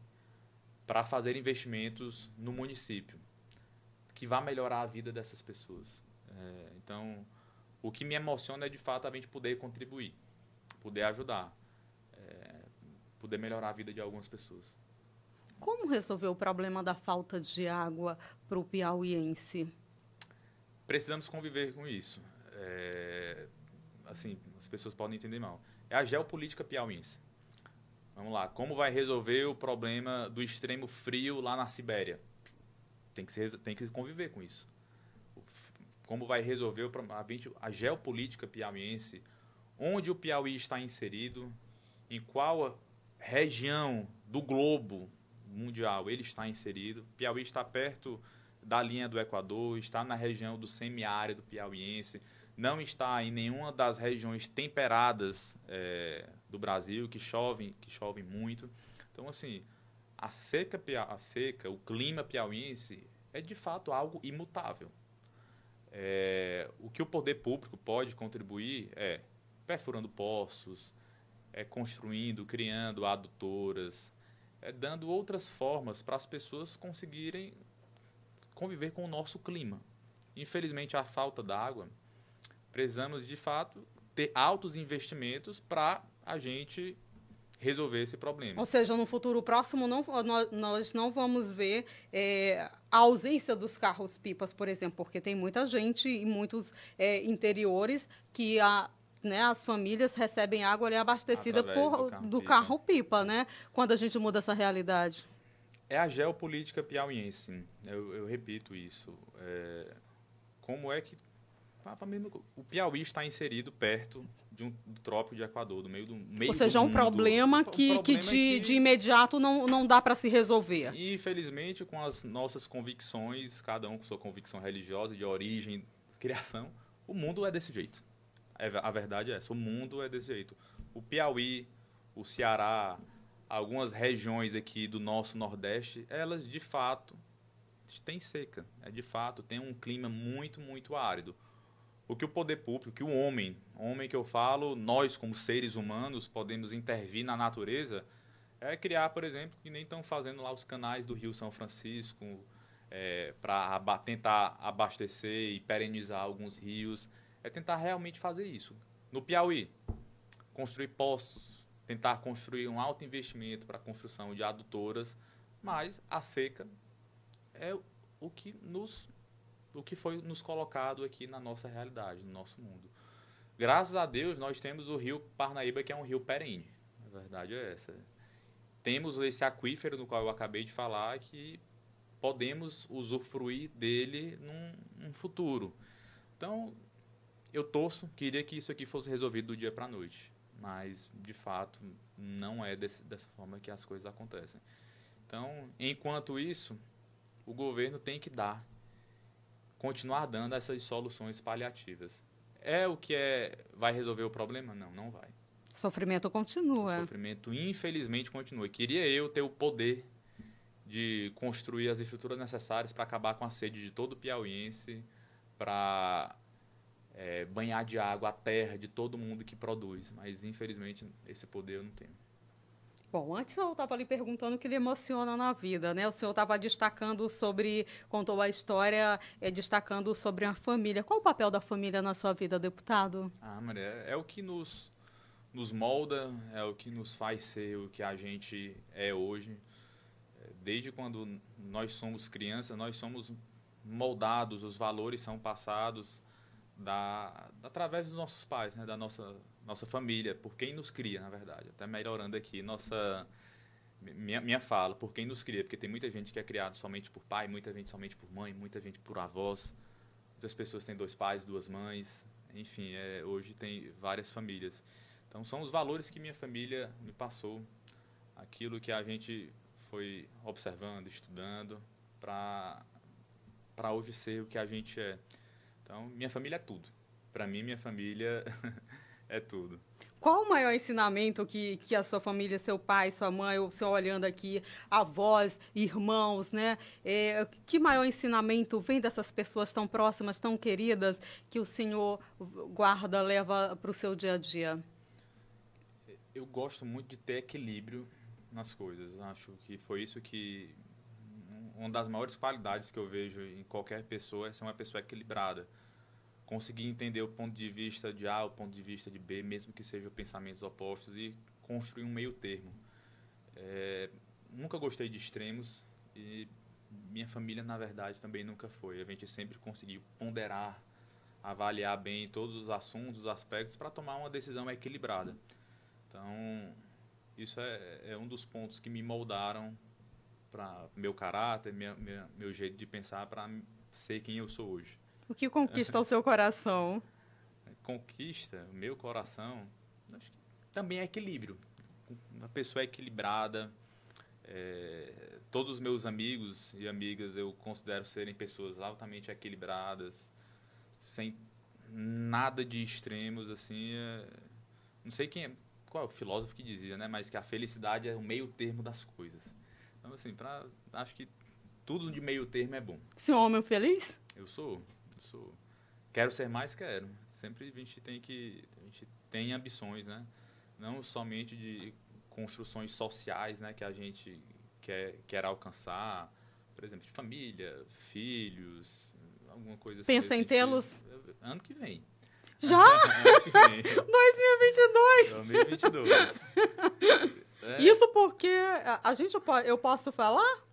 para fazer investimentos no município, que vá melhorar a vida dessas pessoas. É, então, o que me emociona é de fato a gente poder contribuir, poder ajudar, é, poder melhorar a vida de algumas pessoas. Como resolver o problema da falta de água para o piauiense? Precisamos conviver com isso é, assim, as pessoas podem entender mal. É a geopolítica piauiense. Vamos lá, como vai resolver o problema do extremo frio lá na Sibéria? Tem que, tem que conviver com isso. Como vai resolver o, a, a geopolítica piauiense? Onde o Piauí está inserido? Em qual região do globo mundial ele está inserido? Piauí está perto da linha do Equador, está na região do semiárido piauiense não está em nenhuma das regiões temperadas é, do Brasil que chovem, que chovem muito. Então, assim, a seca, a seca, o clima piauiense é de fato algo imutável. É, o que o poder público pode contribuir é perfurando poços, é construindo, criando adutoras, é dando outras formas para as pessoas conseguirem conviver com o nosso clima. Infelizmente, a falta d'água precisamos de fato ter altos investimentos para a gente resolver esse problema. Ou seja, no futuro próximo não, nós não vamos ver é, a ausência dos carros pipas, por exemplo, porque tem muita gente em muitos é, interiores que a, né, as famílias recebem água ali abastecida por, do, carro, pipa, né? Quando a gente muda essa realidade. É a geopolítica piauiense, eu, eu repito isso. É, como é que o Piauí está inserido perto de um, do trópico de Equador, do meio do meio Ou seja, é um problema que, um problema que de, que de imediato não, não dá para se resolver. Infelizmente, com as nossas convicções, cada um com sua convicção religiosa, de origem, criação, o mundo é desse jeito. É, a verdade é essa, o mundo é desse jeito. O Piauí, o Ceará, algumas regiões aqui do nosso Nordeste, elas de fato têm seca. É de fato, tem um clima muito, muito árido o que o poder público, que o homem, homem que eu falo, nós como seres humanos podemos intervir na natureza, é criar, por exemplo, que nem estão fazendo lá os canais do Rio São Francisco, é, para aba tentar abastecer e perenizar alguns rios, é tentar realmente fazer isso. No Piauí, construir postos, tentar construir um alto investimento para a construção de adutoras, mas a seca é o que nos o que foi nos colocado aqui na nossa realidade, no nosso mundo. Graças a Deus, nós temos o rio Parnaíba, que é um rio perene. A verdade é essa. Temos esse aquífero no qual eu acabei de falar, que podemos usufruir dele num, num futuro. Então, eu torço, queria que isso aqui fosse resolvido do dia para a noite. Mas, de fato, não é desse, dessa forma que as coisas acontecem. Então, enquanto isso, o governo tem que dar continuar dando essas soluções paliativas. É o que é vai resolver o problema? Não, não vai. Sofrimento continua. O sofrimento, infelizmente, continua. Queria eu ter o poder de construir as estruturas necessárias para acabar com a sede de todo piauiense, para é, banhar de água a terra de todo mundo que produz. Mas, infelizmente, esse poder eu não tenho. Bom, antes eu estava ali perguntando o que lhe emociona na vida, né? O senhor estava destacando sobre, contou a história, é, destacando sobre a família. Qual o papel da família na sua vida, deputado? Ah, Maria, é, o que nos, nos molda, é o que nos faz ser o que a gente é hoje. Desde quando nós somos crianças, nós somos moldados, os valores são passados da, através dos nossos pais, né? da nossa nossa família, por quem nos cria, na verdade. Até melhorando aqui nossa minha, minha fala, por quem nos cria, porque tem muita gente que é criada somente por pai, muita gente somente por mãe, muita gente por avós. Muitas pessoas têm dois pais, duas mães, enfim, é, hoje tem várias famílias. Então são os valores que minha família me passou, aquilo que a gente foi observando, estudando, para hoje ser o que a gente é. Então, minha família é tudo. Para mim, minha família é tudo. Qual o maior ensinamento que, que a sua família, seu pai, sua mãe, o senhor olhando aqui, avós, irmãos, né? É, que maior ensinamento vem dessas pessoas tão próximas, tão queridas, que o senhor guarda, leva para o seu dia a dia? Eu gosto muito de ter equilíbrio nas coisas. Acho que foi isso que. Uma das maiores qualidades que eu vejo em qualquer pessoa é ser uma pessoa equilibrada conseguir entender o ponto de vista de A, o ponto de vista de B, mesmo que sejam pensamentos opostos, e construir um meio termo. É, nunca gostei de extremos e minha família, na verdade, também nunca foi. A gente sempre conseguiu ponderar, avaliar bem todos os assuntos, os aspectos, para tomar uma decisão equilibrada. Então, isso é, é um dos pontos que me moldaram para meu caráter, minha, minha, meu jeito de pensar para ser quem eu sou hoje. O que conquista o seu coração? Conquista o meu coração, também é equilíbrio. Uma pessoa equilibrada. É, todos os meus amigos e amigas eu considero serem pessoas altamente equilibradas, sem nada de extremos, assim. É, não sei quem é, qual é o filósofo que dizia, né? Mas que a felicidade é o meio termo das coisas. Então, assim, pra, acho que tudo de meio termo é bom. Se um homem feliz? Eu sou, sou. Quero ser mais, quero. Sempre a gente tem que, a gente tem ambições, né? Não somente de construções sociais, né? Que a gente quer, quer alcançar, por exemplo, de família, filhos, alguma coisa assim. Pensa em tê-los? Ano que vem. Já? 2022! 2022. É. Isso porque a gente eu posso falar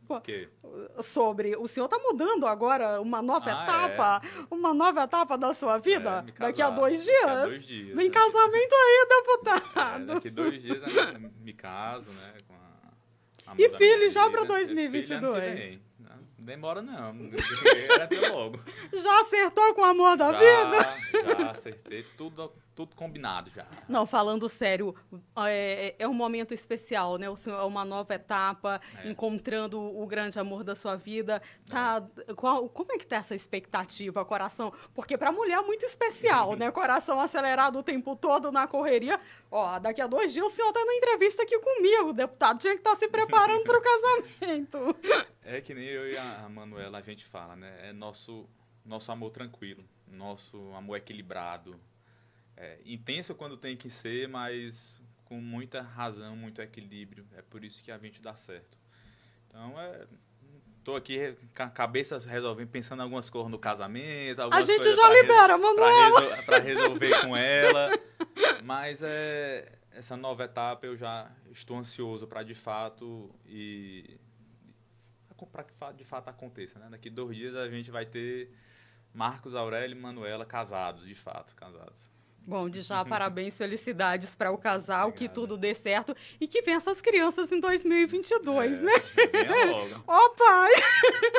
sobre o senhor está mudando agora uma nova ah, etapa, é? uma nova etapa da sua vida é, daqui a dois dias. Daqui a dois dias. Vem casamento aí, deputado. É, daqui dois dias me caso, né? A, a e filho já para 2022. Demora não, até logo. Já acertou com o amor da já, vida? Já acertei tudo tudo combinado já. Não, falando sério, é, é um momento especial, né? O senhor é uma nova etapa, é. encontrando o grande amor da sua vida. Tá, é. qual, como é que tá essa expectativa, coração? Porque para mulher é muito especial, né? Coração acelerado o tempo todo na correria. Ó, daqui a dois dias o senhor tá na entrevista aqui comigo, deputado. Tinha que estar tá se preparando para o casamento. É que nem eu e a Manuela a gente fala, né? É nosso, nosso amor tranquilo, nosso amor equilibrado é, intenso quando tem que ser, mas com muita razão, muito equilíbrio. É por isso que a gente dá certo. Então, é, tô aqui com a cabeça resolvendo, pensando em algumas coisas no casamento. A gente já libera, Manuela! Para resolver com ela. Mas é, essa nova etapa eu já estou ansioso para de fato e para que de fato aconteça. Né? Daqui dois dias a gente vai ter Marcos Aurélio e Manuela casados, de fato, casados. Bom, de já parabéns, felicidades para o casal, Obrigado. que tudo dê certo e que vença as crianças em 2022, é, né? logo. Ó oh, pai!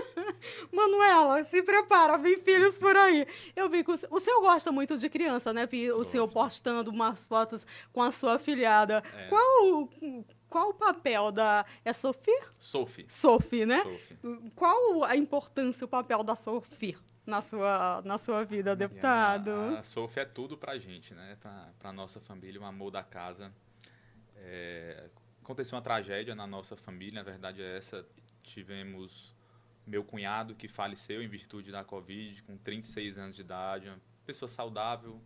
Manuela, se prepara, vem filhos por aí. Eu vi que o, o senhor gosta muito de criança, né? O senhor postando umas fotos com a sua filhada. É. Qual qual o papel da. É Sophie? Sophie. Sophie, né? Sophie. Qual a importância, o papel da Sophie? na sua, na sua vida, deputado? A, a Sofia é tudo pra gente, né? Pra, pra nossa família, o amor da casa. É, aconteceu uma tragédia na nossa família, na verdade é essa. Tivemos meu cunhado que faleceu em virtude da Covid, com 36 anos de idade, uma pessoa saudável,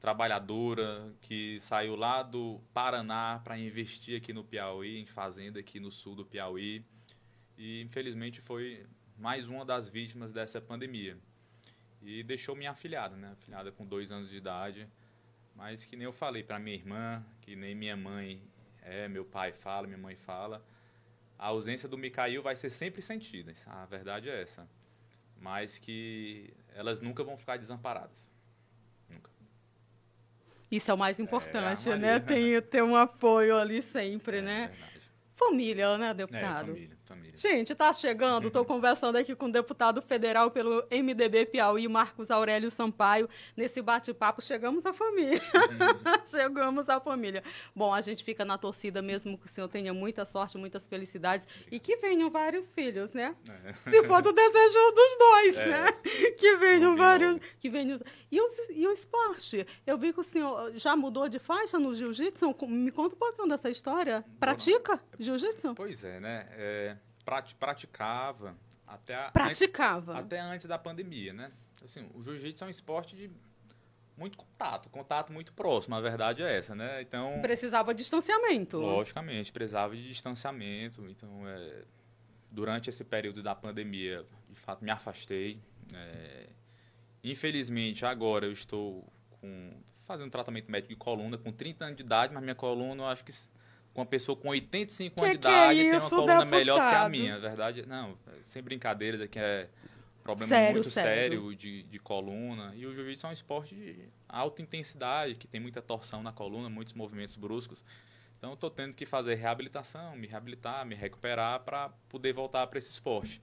trabalhadora, que saiu lá do Paraná para investir aqui no Piauí, em fazenda aqui no sul do Piauí. E infelizmente foi mais uma das vítimas dessa pandemia. E deixou minha afilhada, né? Afilhada com dois anos de idade. Mas que nem eu falei para minha irmã, que nem minha mãe é, meu pai fala, minha mãe fala. A ausência do Micael vai ser sempre sentida. A verdade é essa. Mas que elas nunca vão ficar desamparadas. Isso é o mais importante, é, né? Tem ter um apoio ali sempre, é, né? Verdade. Família, né, deputado? É, Gente, tá chegando. Estou conversando aqui com o deputado federal pelo MDB Piauí, Marcos Aurélio Sampaio. Nesse bate-papo, chegamos à família. Uhum. chegamos à família. Bom, a gente fica na torcida mesmo que o senhor tenha muita sorte, muitas felicidades e que venham vários filhos, né? É. Se for do desejo dos dois, é. né? Que venham vários. Que venham... E, o, e o esporte? Eu vi que o senhor já mudou de faixa no jiu-jitsu. Me conta um pouquinho dessa história. Pratica jiu-jitsu? Pois é, né? É praticava até a, praticava antes, até antes da pandemia, né? Assim, o jiu-jitsu é um esporte de muito contato, contato muito próximo, a verdade é essa, né? Então precisava de distanciamento. Logicamente, precisava de distanciamento. Então, é, durante esse período da pandemia, de fato, me afastei. É, infelizmente, agora eu estou com, fazendo tratamento médico de coluna com 30 anos de idade, mas minha coluna, eu acho que uma pessoa com 85 que anos de idade é isso, tem uma coluna deputado? melhor que a minha. A verdade, não, sem brincadeiras, aqui é problema sério, muito sério, sério de, de, coluna. E o jiu-jitsu é um esporte de alta intensidade, que tem muita torção na coluna, muitos movimentos bruscos. Então, estou tendo que fazer reabilitação, me reabilitar, me recuperar para poder voltar para esse esporte.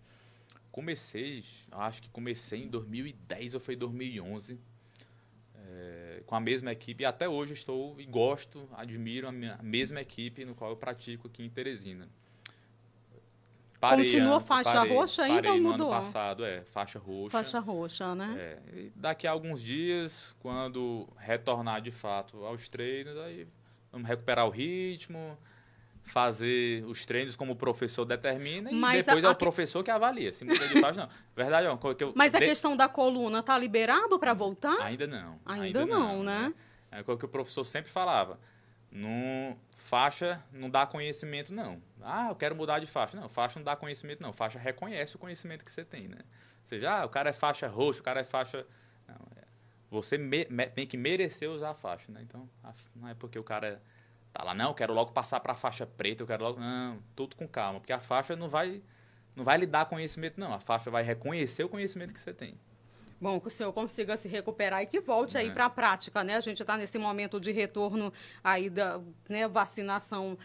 Comecei, acho que comecei em 2010 ou foi 2011, é, com a mesma equipe. E até hoje estou e gosto, admiro a, minha, a mesma equipe no qual eu pratico aqui em Teresina. Parei, Continua faixa parei, roxa ainda parei ou mudou? No ano passado, é, faixa roxa. Faixa roxa, né? É, daqui a alguns dias, quando retornar de fato aos treinos, aí vamos recuperar o ritmo, fazer os treinos como o professor determina Mas e depois a, é o professor que avalia. Se muda de faixa, não. Verdade, ó, que eu, Mas a questão da coluna tá liberado para voltar? Ainda não. Ainda, ainda não, não, né? É o que o professor sempre falava. No faixa não dá conhecimento, não. Ah, eu quero mudar de faixa. Não, faixa não dá conhecimento, não. Faixa reconhece o conhecimento que você tem, né? Ou seja, ah, o cara é faixa roxa, o cara é faixa... Não, é... Você me... tem que merecer usar a faixa, né? Então, não é porque o cara tá lá, não, eu quero logo passar para a faixa preta, eu quero logo... Não, tudo com calma, porque a faixa não vai, não vai lhe dar conhecimento, não. A faixa vai reconhecer o conhecimento que você tem. Bom, que o senhor consiga se recuperar e que volte é. aí para a prática, né? A gente está nesse momento de retorno aí da né, vacinação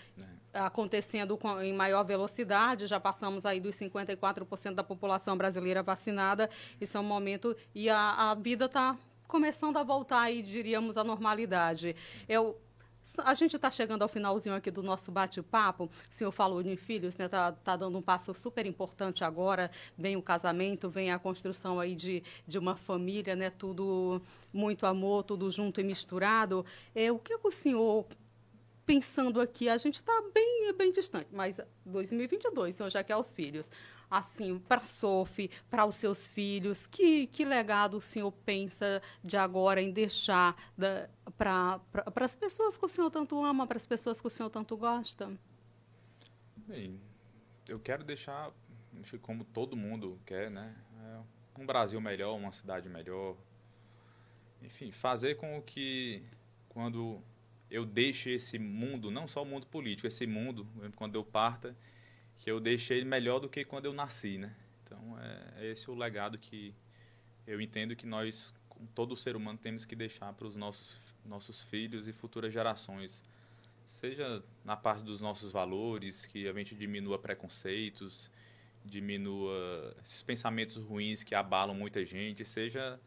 é. acontecendo com, em maior velocidade. Já passamos aí dos 54% da população brasileira vacinada. Isso é um momento e a, a vida está começando a voltar aí, diríamos, à normalidade. Eu a gente está chegando ao finalzinho aqui do nosso bate-papo. O senhor falou de filhos, né? Está tá dando um passo super importante agora. Vem o casamento, vem a construção aí de, de uma família, né? Tudo muito amor, tudo junto e misturado. É, o que o senhor pensando aqui, a gente está bem, bem distante, mas 2022, o senhor já quer os filhos. Assim, para a Sophie, para os seus filhos, que, que legado o senhor pensa de agora em deixar para as pessoas que o senhor tanto ama, para as pessoas que o senhor tanto gosta? Bem, eu quero deixar, como todo mundo quer, né? É um Brasil melhor, uma cidade melhor. Enfim, fazer com que quando eu deixe esse mundo, não só o mundo político, esse mundo, quando eu parta, que eu deixei ele melhor do que quando eu nasci, né? Então, é, é esse o legado que eu entendo que nós, todo ser humano, temos que deixar para os nossos, nossos filhos e futuras gerações. Seja na parte dos nossos valores, que a gente diminua preconceitos, diminua esses pensamentos ruins que abalam muita gente, seja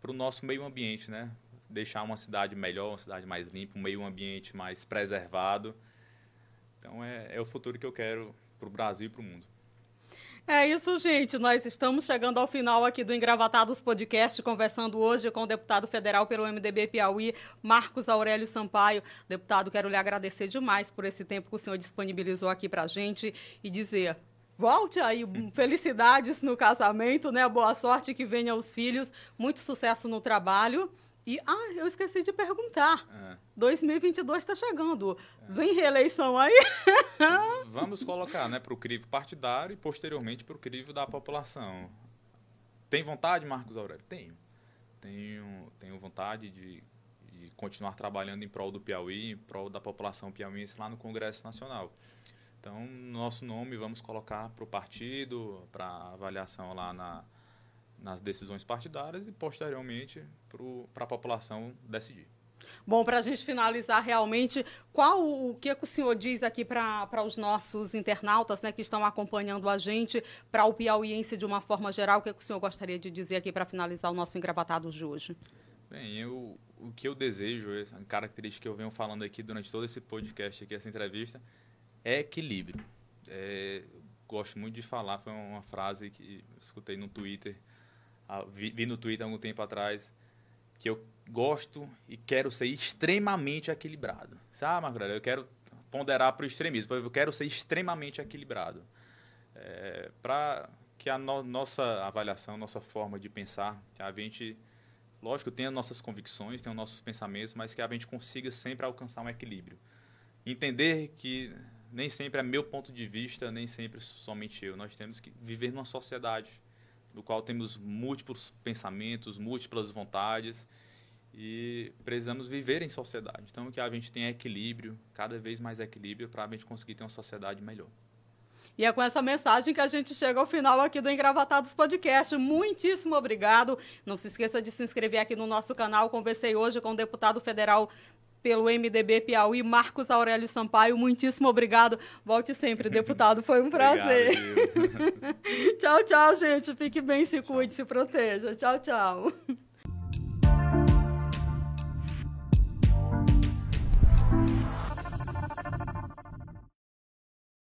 para o nosso meio ambiente, né? Deixar uma cidade melhor, uma cidade mais limpa, um meio ambiente mais preservado. Então é, é o futuro que eu quero para o Brasil e para o mundo. É isso, gente. Nós estamos chegando ao final aqui do Engravatados Podcast, conversando hoje com o deputado federal pelo MDB Piauí, Marcos Aurélio Sampaio. Deputado, quero lhe agradecer demais por esse tempo que o senhor disponibilizou aqui para a gente e dizer volte aí, felicidades no casamento, né? Boa sorte que venha os filhos, muito sucesso no trabalho. E, ah, eu esqueci de perguntar. É. 2022 está chegando. É. Vem reeleição aí? Vamos colocar né, para o crivo partidário e, posteriormente, para o crivo da população. Tem vontade, Marcos Aurélio? Tenho. Tenho, tenho vontade de, de continuar trabalhando em prol do Piauí, em prol da população piauiense lá no Congresso Nacional. Então, nosso nome vamos colocar para o partido, para avaliação lá na, nas decisões partidárias e, posteriormente, para a população decidir. Bom, para a gente finalizar realmente, qual o que, que o senhor diz aqui para os nossos internautas né, que estão acompanhando a gente, para o piauiense de uma forma geral, o que, que o senhor gostaria de dizer aqui para finalizar o nosso engravatado de hoje? Bem, eu, o que eu desejo, a característica que eu venho falando aqui durante todo esse podcast, aqui, essa entrevista, é equilíbrio. É, gosto muito de falar, foi uma frase que escutei no Twitter, vi, vi no Twitter algum tempo atrás, que eu gosto e quero ser extremamente equilibrado. Sabe, Marco Eu quero ponderar para o extremismo, eu quero ser extremamente equilibrado. É, para que a no, nossa avaliação, nossa forma de pensar, a gente, lógico, tenha nossas convicções, tenha nossos pensamentos, mas que a gente consiga sempre alcançar um equilíbrio. Entender que nem sempre é meu ponto de vista, nem sempre somente eu. Nós temos que viver numa sociedade no qual temos múltiplos pensamentos, múltiplas vontades e precisamos viver em sociedade. Então, que a gente tenha equilíbrio, cada vez mais equilíbrio, para a gente conseguir ter uma sociedade melhor. E é com essa mensagem que a gente chega ao final aqui do Engravatados Podcast. Muitíssimo obrigado. Não se esqueça de se inscrever aqui no nosso canal. Conversei hoje com o deputado federal pelo MDB Piauí, Marcos Aurélio Sampaio. Muitíssimo obrigado. Volte sempre, deputado. Foi um prazer. tchau, tchau, gente. Fique bem, se cuide, se proteja. Tchau, tchau.